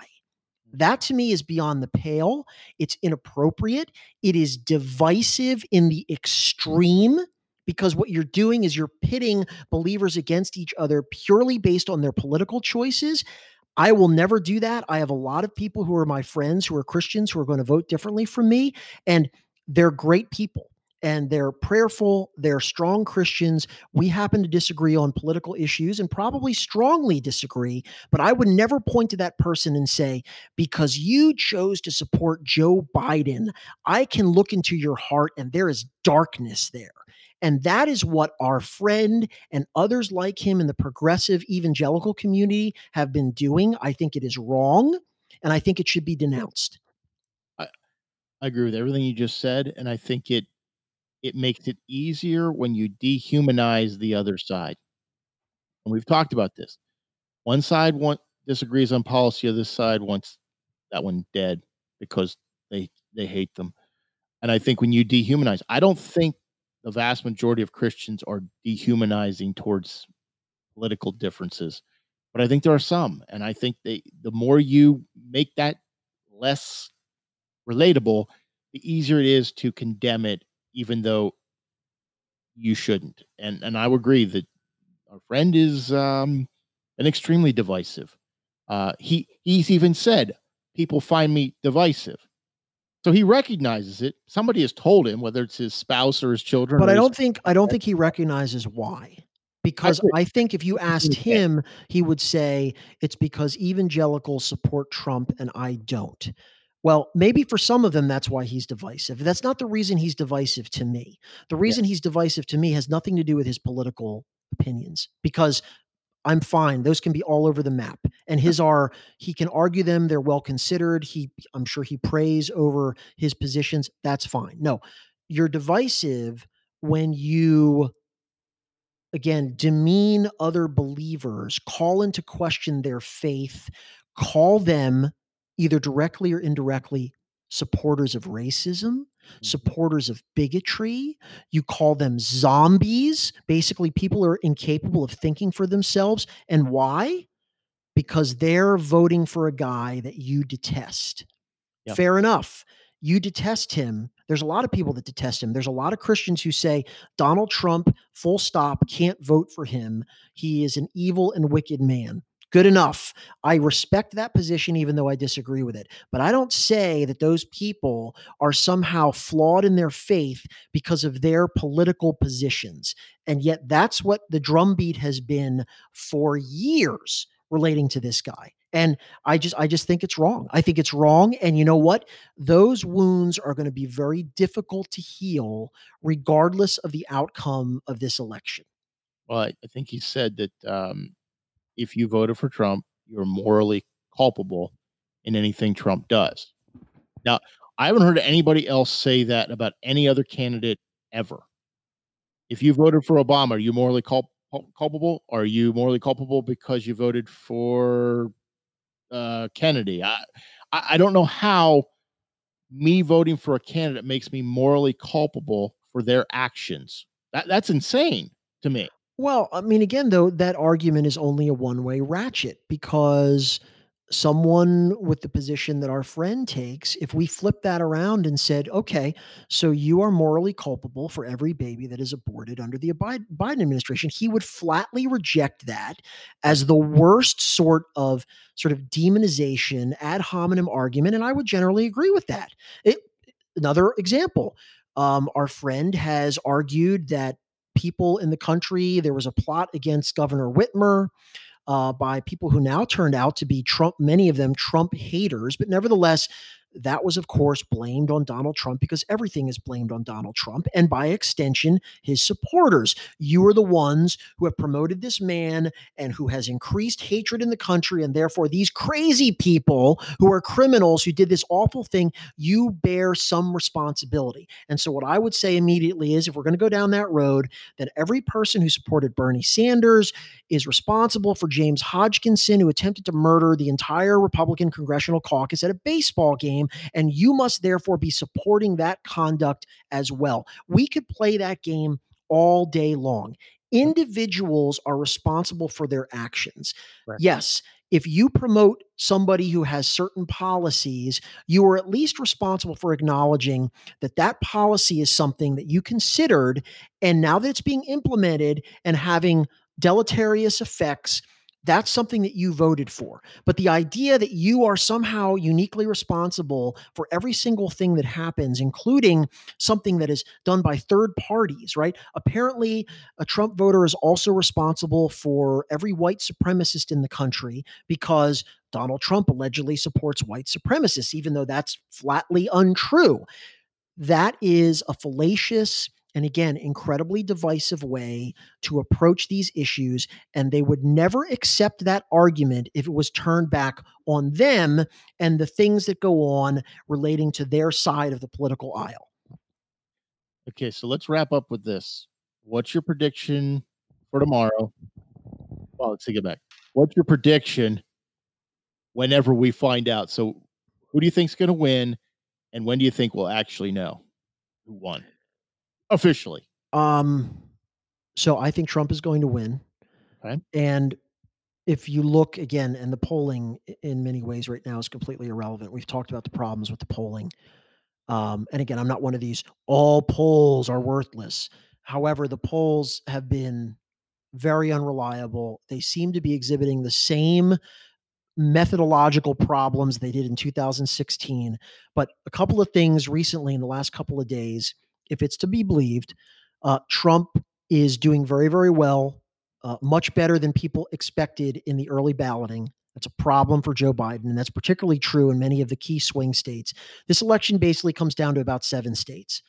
That to me is beyond the pale. It's inappropriate. It is divisive in the extreme because what you're doing is you're pitting believers against each other purely based on their political choices. I will never do that. I have a lot of people who are my friends who are Christians who are going to vote differently from me, and they're great people and they're prayerful, they're strong Christians. We happen to disagree on political issues and probably strongly disagree, but I would never point to that person and say, because you chose to support Joe Biden, I can look into your heart and there is darkness there. And that is what our friend and others like him in the progressive evangelical community have been doing. I think it is wrong and I think it should be denounced. I, agree with everything you just said. And I think it it makes it easier when you dehumanize the other side. And we've talked about this. One side want disagrees on policy, other side wants that one dead because they they hate them. And I think when you dehumanize, I don't think the vast majority of Christians are dehumanizing towards political differences, but I think there are some, and I think they the more you make that less relatable, the easier it is to condemn it even though you shouldn't. And and I would agree that our friend is um, an extremely divisive. Uh, he he's even said people find me divisive. So he recognizes it. Somebody has told him, whether it's his spouse or his children. But I don't think I don't think he recognizes why. Because I think if you asked him, he would say it's because evangelicals support Trump and I don't. Well, maybe for some of them, that's why he's divisive. That's not the reason he's divisive to me. The reason yeah. he's divisive to me has nothing to do with his political opinions because I'm fine. Those can be all over the map. And his are, he can argue them. They're well considered. He, I'm sure he prays over his positions. That's fine. No, you're divisive when you, again, demean other believers, call into question their faith, call them either directly or indirectly supporters of racism, mm-hmm. supporters of bigotry. You call them zombies. Basically, people are incapable of thinking for themselves. And why? Because they're voting for a guy that you detest. Yep. Fair enough. You detest him. There's a lot of people that detest him. There's a lot of Christians who say Donald Trump, full stop, can't vote for him. He is an evil and wicked man. Good enough. I respect that position, even though I disagree with it. But I don't say that those people are somehow flawed in their faith because of their political positions. And yet, that's what the drumbeat has been for years relating to this guy and i just i just think it's wrong i think it's wrong and you know what those wounds are going to be very difficult to heal regardless of the outcome of this election well i, think he said that um, if you voted for Trump, you're morally culpable in anything Trump does. Now, I haven't heard anybody else say that about any other candidate ever. If you voted for Obama, are you morally cul- culpable? Are you morally culpable because you voted for uh, Kennedy? I, I don't know how me voting for a candidate makes me morally culpable for their actions. That that's insane to me. Well, I mean, again, though, that argument is only a one way ratchet because someone with the position that our friend takes, if we flip that around and said, okay, so you are morally culpable for every baby that is aborted under the Biden administration, he would flatly reject that as the worst sort of sort of demonization ad hominem argument. And I would generally agree with that. It, another example. Um, our friend has argued that people in the country. There was a plot against Governor Whitmer. uh, by people who now turned out to be Trump, many of them Trump haters, but nevertheless, that was, of course, blamed on Donald Trump because everything is blamed on Donald Trump and by extension, his supporters. You are the ones who have promoted this man and who has increased hatred in the country. And therefore, these crazy people who are criminals who did this awful thing, you bear some responsibility. And so, what I would say immediately is if we're going to go down that road, then every person who supported Bernie Sanders is responsible for James Hodgkinson, who attempted to murder the entire Republican congressional caucus at a baseball game game, and you must therefore be supporting that conduct as well. We could play that game all day long. Individuals are responsible for their actions. Right. Yes, if you promote somebody who has certain policies, you are at least responsible for acknowledging that that policy is something that you considered. And now that it's being implemented and having deleterious effects, that's something that you voted for. But the idea that you are somehow uniquely responsible for every single thing that happens, including something that is done by third parties, right? Apparently, a Trump voter is also responsible for every white supremacist in the country because Donald Trump allegedly supports white supremacists, even though that's flatly untrue. That is a fallacious and again, incredibly divisive way to approach these issues. And they would never accept that argument if it was turned back on them and the things that go on relating to their side of the political aisle. Okay, so let's wrap up with this. What's your prediction for tomorrow? Well, let's take it back. What's your prediction whenever we find out? So, who do you think's going to win, and when do you think we'll actually know who won? Officially? Um, so I think Trump is going to win. Okay. And if you look again, and the polling in many ways right now is completely irrelevant. We've talked about the problems with the polling. Um, and again, I'm not one of these all polls are worthless. However, the polls have been very unreliable. They seem to be exhibiting the same methodological problems they did in 2016. But a couple of things recently in the last couple of days if it's to be believed, uh, Trump is doing very, very well, uh, much better than people expected in the early balloting. That's a problem for Joe Biden, and that's particularly true in many of the key swing states. This election basically comes down to about seven states: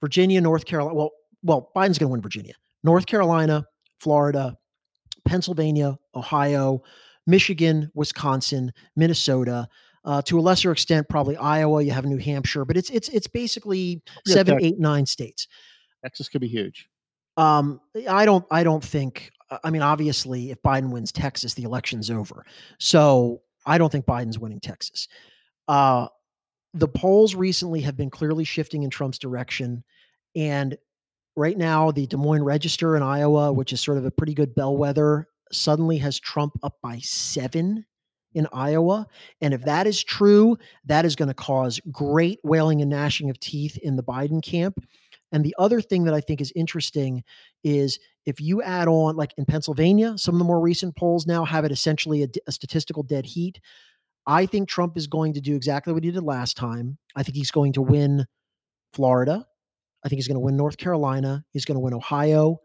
Virginia, North Carolina. Well, well, Biden's going to win Virginia, North Carolina, Florida, Pennsylvania, Ohio, Michigan, Wisconsin, Minnesota, uh, to a lesser extent, probably Iowa. You have New Hampshire, but it's it's it's basically yeah, seven, Texas. eight, nine states. Texas could be huge. Um, I don't. I don't think. Uh, I mean, obviously, if Biden wins Texas, the election's over. So I don't think Biden's winning Texas. Uh, the polls recently have been clearly shifting in Trump's direction, and right now, the Des Moines Register in Iowa, which is sort of a pretty good bellwether, suddenly has Trump up by seven in Iowa. And if that is true, that is going to cause great wailing and gnashing of teeth in the Biden camp. And the other thing that I think is interesting is if you add on, like in Pennsylvania, some of the more recent polls now have it essentially a, a statistical dead heat. I think Trump is going to do exactly what he did last time. I think he's going to win Florida. I think he's going to win North Carolina. He's going to win Ohio.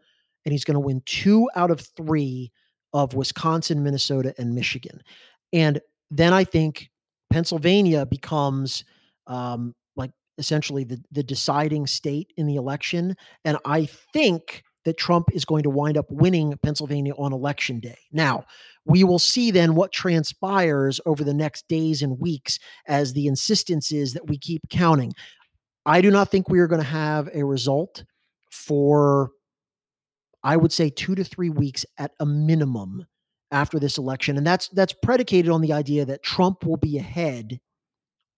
And he's going to win two out of three of Wisconsin, Minnesota, and Michigan. And then I think Pennsylvania becomes um, like essentially the, the deciding state in the election. And I think that Trump is going to wind up winning Pennsylvania on election day. Now, we will see then what transpires over the next days and weeks as the insistence is that we keep counting. I do not think we are going to have a result for, I would say, two to three weeks at a minimum after this election, and that's that's predicated on the idea that Trump will be ahead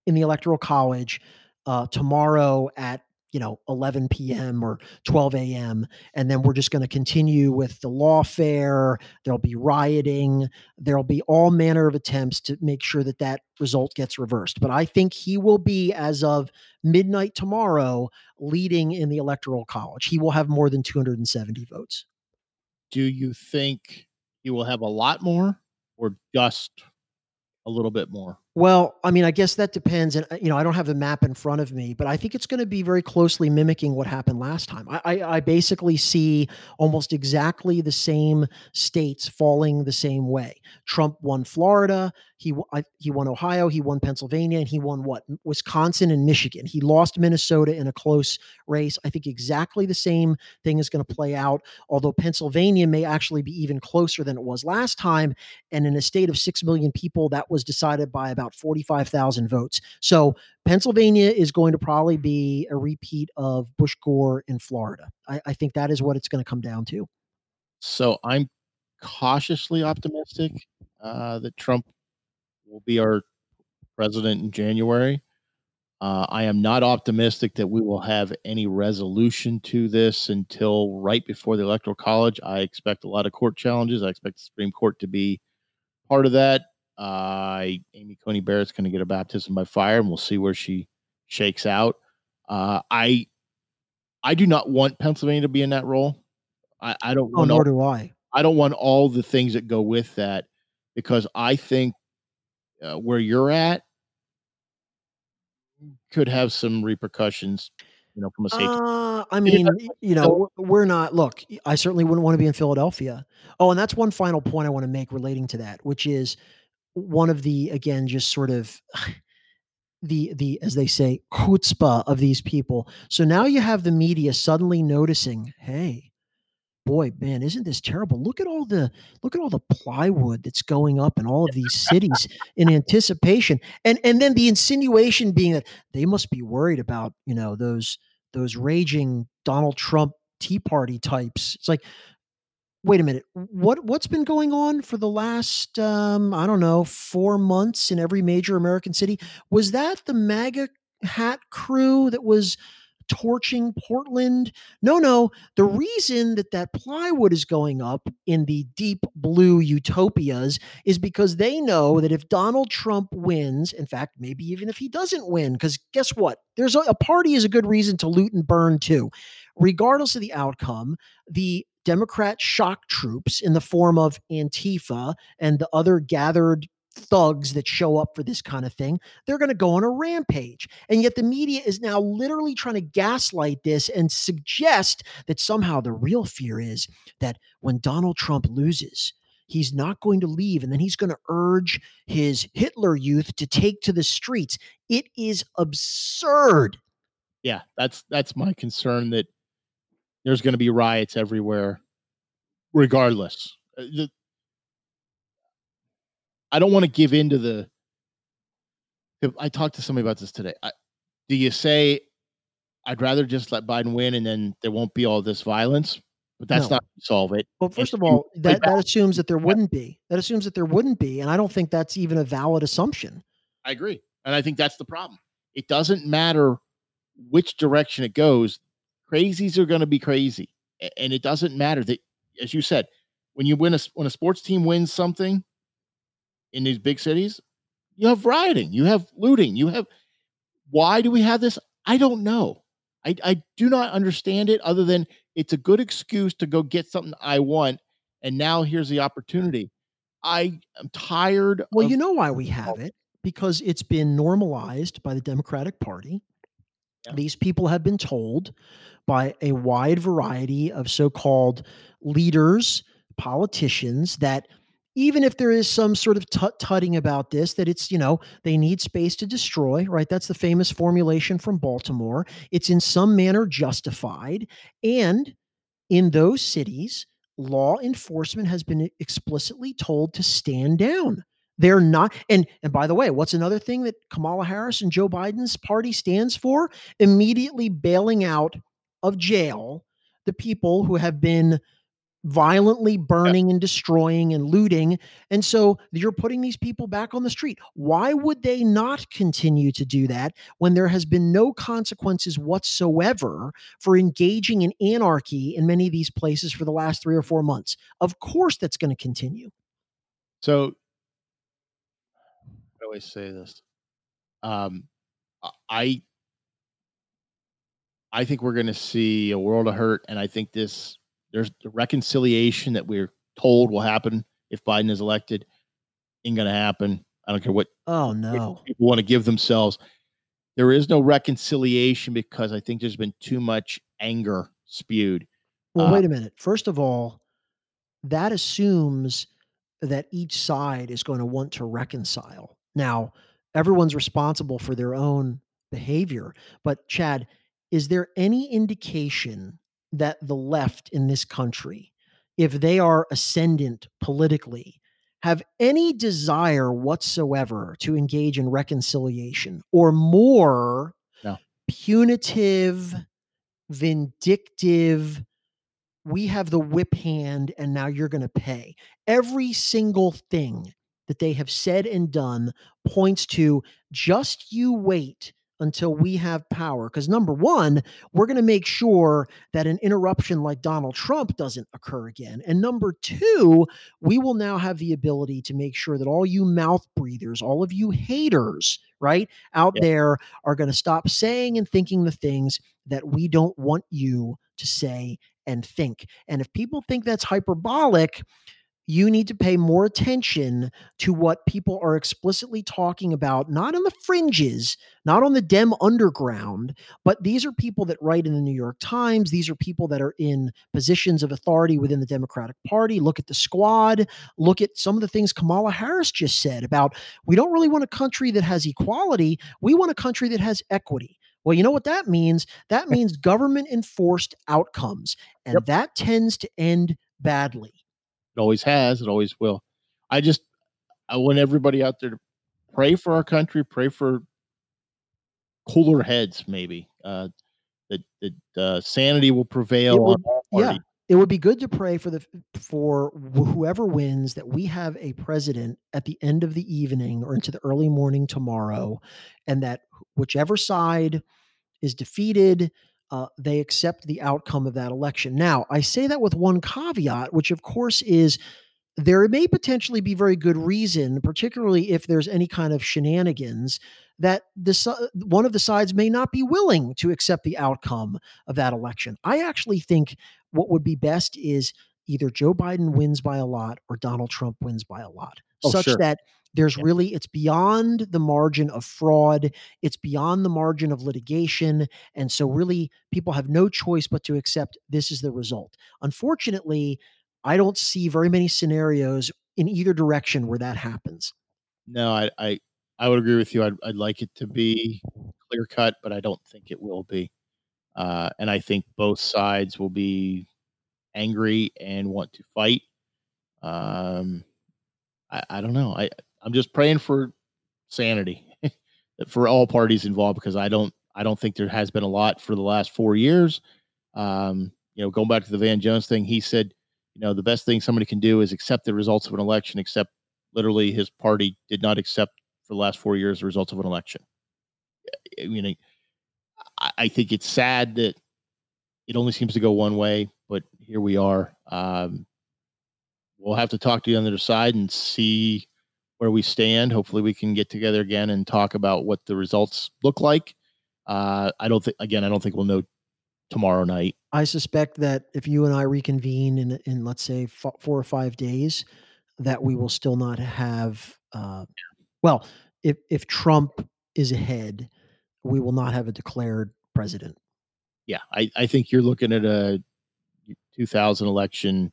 in the electoral college uh, tomorrow at you know 11 p.m. or 12 a.m. and then we're just going to continue with the lawfare. There'll be rioting. There'll be all manner of attempts to make sure that that result gets reversed. But I think he will be as of midnight tomorrow leading in the electoral college. He will have more than 270 votes. Do you think he will have a lot more or just a little bit more? Well, I mean, I guess that depends, and, uh, you know, I don't have the map in front of me, but I think it's gonna be very closely mimicking what happened last time. I I I basically see almost exactly the same states falling the same way. Trump won Florida, he I he won Ohio, he won Pennsylvania, and he won what? Wisconsin and Michigan. He lost Minnesota in a close race. I think exactly the same thing is gonna play out, although Pennsylvania may actually be even closer than it was last time, and in a state of 6,000,000 people, that was decided by about 45,000 votes. So, Pennsylvania is going to probably be a repeat of Bush Gore in Florida. I I think that is what it's gonna come down to. So, I'm cautiously optimistic, uh, that Trump will be our president in January. Uh, I am not optimistic that we will have any resolution to this until right before the Electoral College. I expect a lot of court challenges. I expect the Supreme Court to be part of that. Uh, Amy Coney Barrett's gonna get a baptism by fire, and we'll see where she shakes out. Uh, I I do not want Pennsylvania to be in that role. I I don't Oh, want nor all do I. I don't want all the things that go with that because I think, uh, where you're at could have some repercussions, you know, from a safety Uh, I mean, you know, we're not look, I certainly wouldn't wanna be in Philadelphia. Oh, and that's one final point I wanna make relating to that, which is one of the, again, just sort of the the, as they say, chutzpah of these people. So now you have the media suddenly noticing, "Hey, boy, man, isn't this terrible? Look at all the look at all the plywood that's going up in all of these cities in anticipation." And and then the insinuation being that they must be worried about, you know, those those raging Donald Trump Tea Party types. It's like, wait a minute, what what's been going on for the last, um, I don't know, 4 months in every major American city? Was that the MAGA hat crew that was torching Portland? No, no, the reason that that plywood is going up in the deep blue utopias is because they know that if Donald Trump wins, in fact, maybe even if he doesn't win because guess what? There's a a party is a good reason to loot and burn too. Regardless of the outcome, the Democrat shock troops in the form of Antifa and the other gathered thugs that show up for this kinda thing, they're gonna go on a rampage. And yet the media is now literally trying to gaslight this and suggest that somehow the real fear is that when Donald Trump loses, he's not going to leave, and then he's gonna urge his Hitler Youth to take to the streets. It is absurd. Yeah, that's that's my concern that there's gonna be riots everywhere regardless. Uh, the I don't wanna give into the if I talked to somebody about this today. I do you say, "I'd rather just let Biden win and then there won't be all this violence," but that's No. not solve it. Well, first of all, that that assumes that there wouldn't be. That assumes that there wouldn't be, and I don't think that's even a valid assumption. I agree, and I think that's the problem. It doesn't matter which direction it goes, crazies are gonna be crazy, and it doesn't matter that as you said, when you win a when a sports team wins something in these big cities, you have rioting, you have looting, you have why do we have this? I don't know. I I do not understand it other than it's a good excuse to go get something I want, and now here's the opportunity. I am tired Well, of you know why we have it, because it's been normalized by the Democratic Party. Yeah. These people have been told by a wide variety of so-called leaders, politicians, that even if there is some sort of tut-tutting about this, that it's, you know, they need space to destroy, right? That's the famous formulation from Baltimore. It's in some manner justified, and in those cities, law enforcement has been explicitly told to stand down. They're not and and by the way, what's another thing that Kamala Harris and Joe Biden's party stands for? Immediately bailing out of jail the people who have been violently Yeah. burning and destroying and looting, and so you're putting these people back on the street. Why would they not continue to do that when there has been no consequences whatsoever for engaging in anarchy in many of these places for the last 3 or 4 months? Of course, that's gonna continue. So I always say this, um, I I think we're gonna see a world of hurt, and I think this there's the reconciliation that we're told will happen if Biden is elected, ain't gonna happen. I don't care what Oh no. people want to give themselves. There is no reconciliation because I think there's been too much anger spewed. Well, Uh, wait a minute. First of all, that assumes that each side is going to want to reconcile. Now, everyone's responsible for their own behavior, but Chad, is there any indication that the left in this country, if they are ascendant politically, have any desire whatsoever to engage in reconciliation or more No. punitive, vindictive, we have the whip hand and now you're going to pay. Every single thing that they have said and done points to just you wait until we have power. Because number one, we're going to make sure that an interruption like Donald Trump doesn't occur again. And number two, we will now have the ability to make sure that all you mouth breathers, all of you haters, right, out there are going to stop saying and thinking the things that we don't want you to say and think. And if people think that's hyperbolic, you need to pay more attention to what people are explicitly talking about, not on the fringes, not on the Dem underground, but these are people that write in the New York Times. These are people that are in positions of authority within the Democratic Party. Look at the squad. Look at some of the things Kamala Harris just said about we don't really want a country that has equality. We want a country that has equity. Well, you know what that means? That means government enforced outcomes, and Yep. that tends to end badly. It always has. It always will. I just I want everybody out there to pray for our country. Pray for cooler heads, maybe. Uh, that that uh, sanity will prevail would- yeah. It would be good to pray for the for wh- whoever wins that we have a president at the end of the evening or into the early morning tomorrow, and that whichever side is defeated, uh, they accept the outcome of that election. Now, I say that with one caveat, which of course is there may potentially be very good reason, particularly if there's any kind of shenanigans, that the si- one of the sides may not be willing to accept the outcome of that election. I actually think what would be best is either Joe Biden wins by a lot or Donald Trump wins by a lot, Oh, such sure. that there's Yeah. really it's beyond the margin of fraud, it's beyond the margin of litigation, and so really people have no choice but to accept this is the result. Unfortunately, I don't see very many scenarios in either direction where that happens. No, I, I I would agree with you. I'd, I'd like it to be clear cut, but I don't think it will be. Uh, and I think both sides will be angry and want to fight. Um, I, I don't know. I I'm just praying for sanity for all parties involved because I don't I don't think there has been a lot for the last four years. Um, you know, going back to the Van Jones thing, he said, you know, the best thing somebody can do is accept the results of an election, except literally his party did not accept for the last four years the results of an election. I mean, I, I think it's sad that it only seems to go one way, but here we are. Um, we'll have to talk to you on the other side and see where we stand. Hopefully, we can get together again and talk about what the results look like. Uh, I don't think, again, I don't think we'll know tomorrow night. I suspect that if you and I reconvene in in let's say f- four or five days, that we will still not have. Uh, well, if if Trump is ahead, we will not have a declared president. Yeah, I, I think you're looking at a 2000 election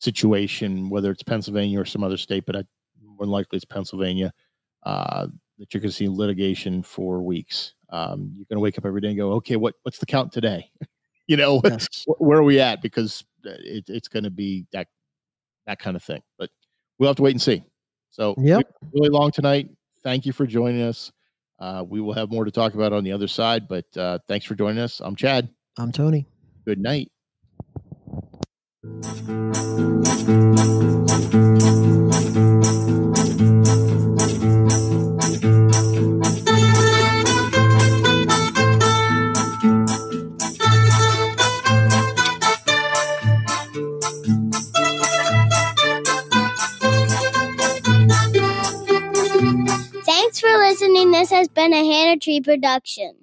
situation, whether it's Pennsylvania or some other state, but I, more than likely it's Pennsylvania, uh, that you're going to see litigation for weeks. Um, you're going to wake up every day and go, okay, what what's the count today? you know, Yes. where are we at? Because uh, it, it's going to be that that kind of thing. But we'll have to wait and see. So Yep. really long tonight. Thank you for joining us. Uh, we will have more to talk about on the other side, but uh, thanks for joining us. I'm Chad. I'm Tony. Good night. Thanks for This has been a Hannah Tree production.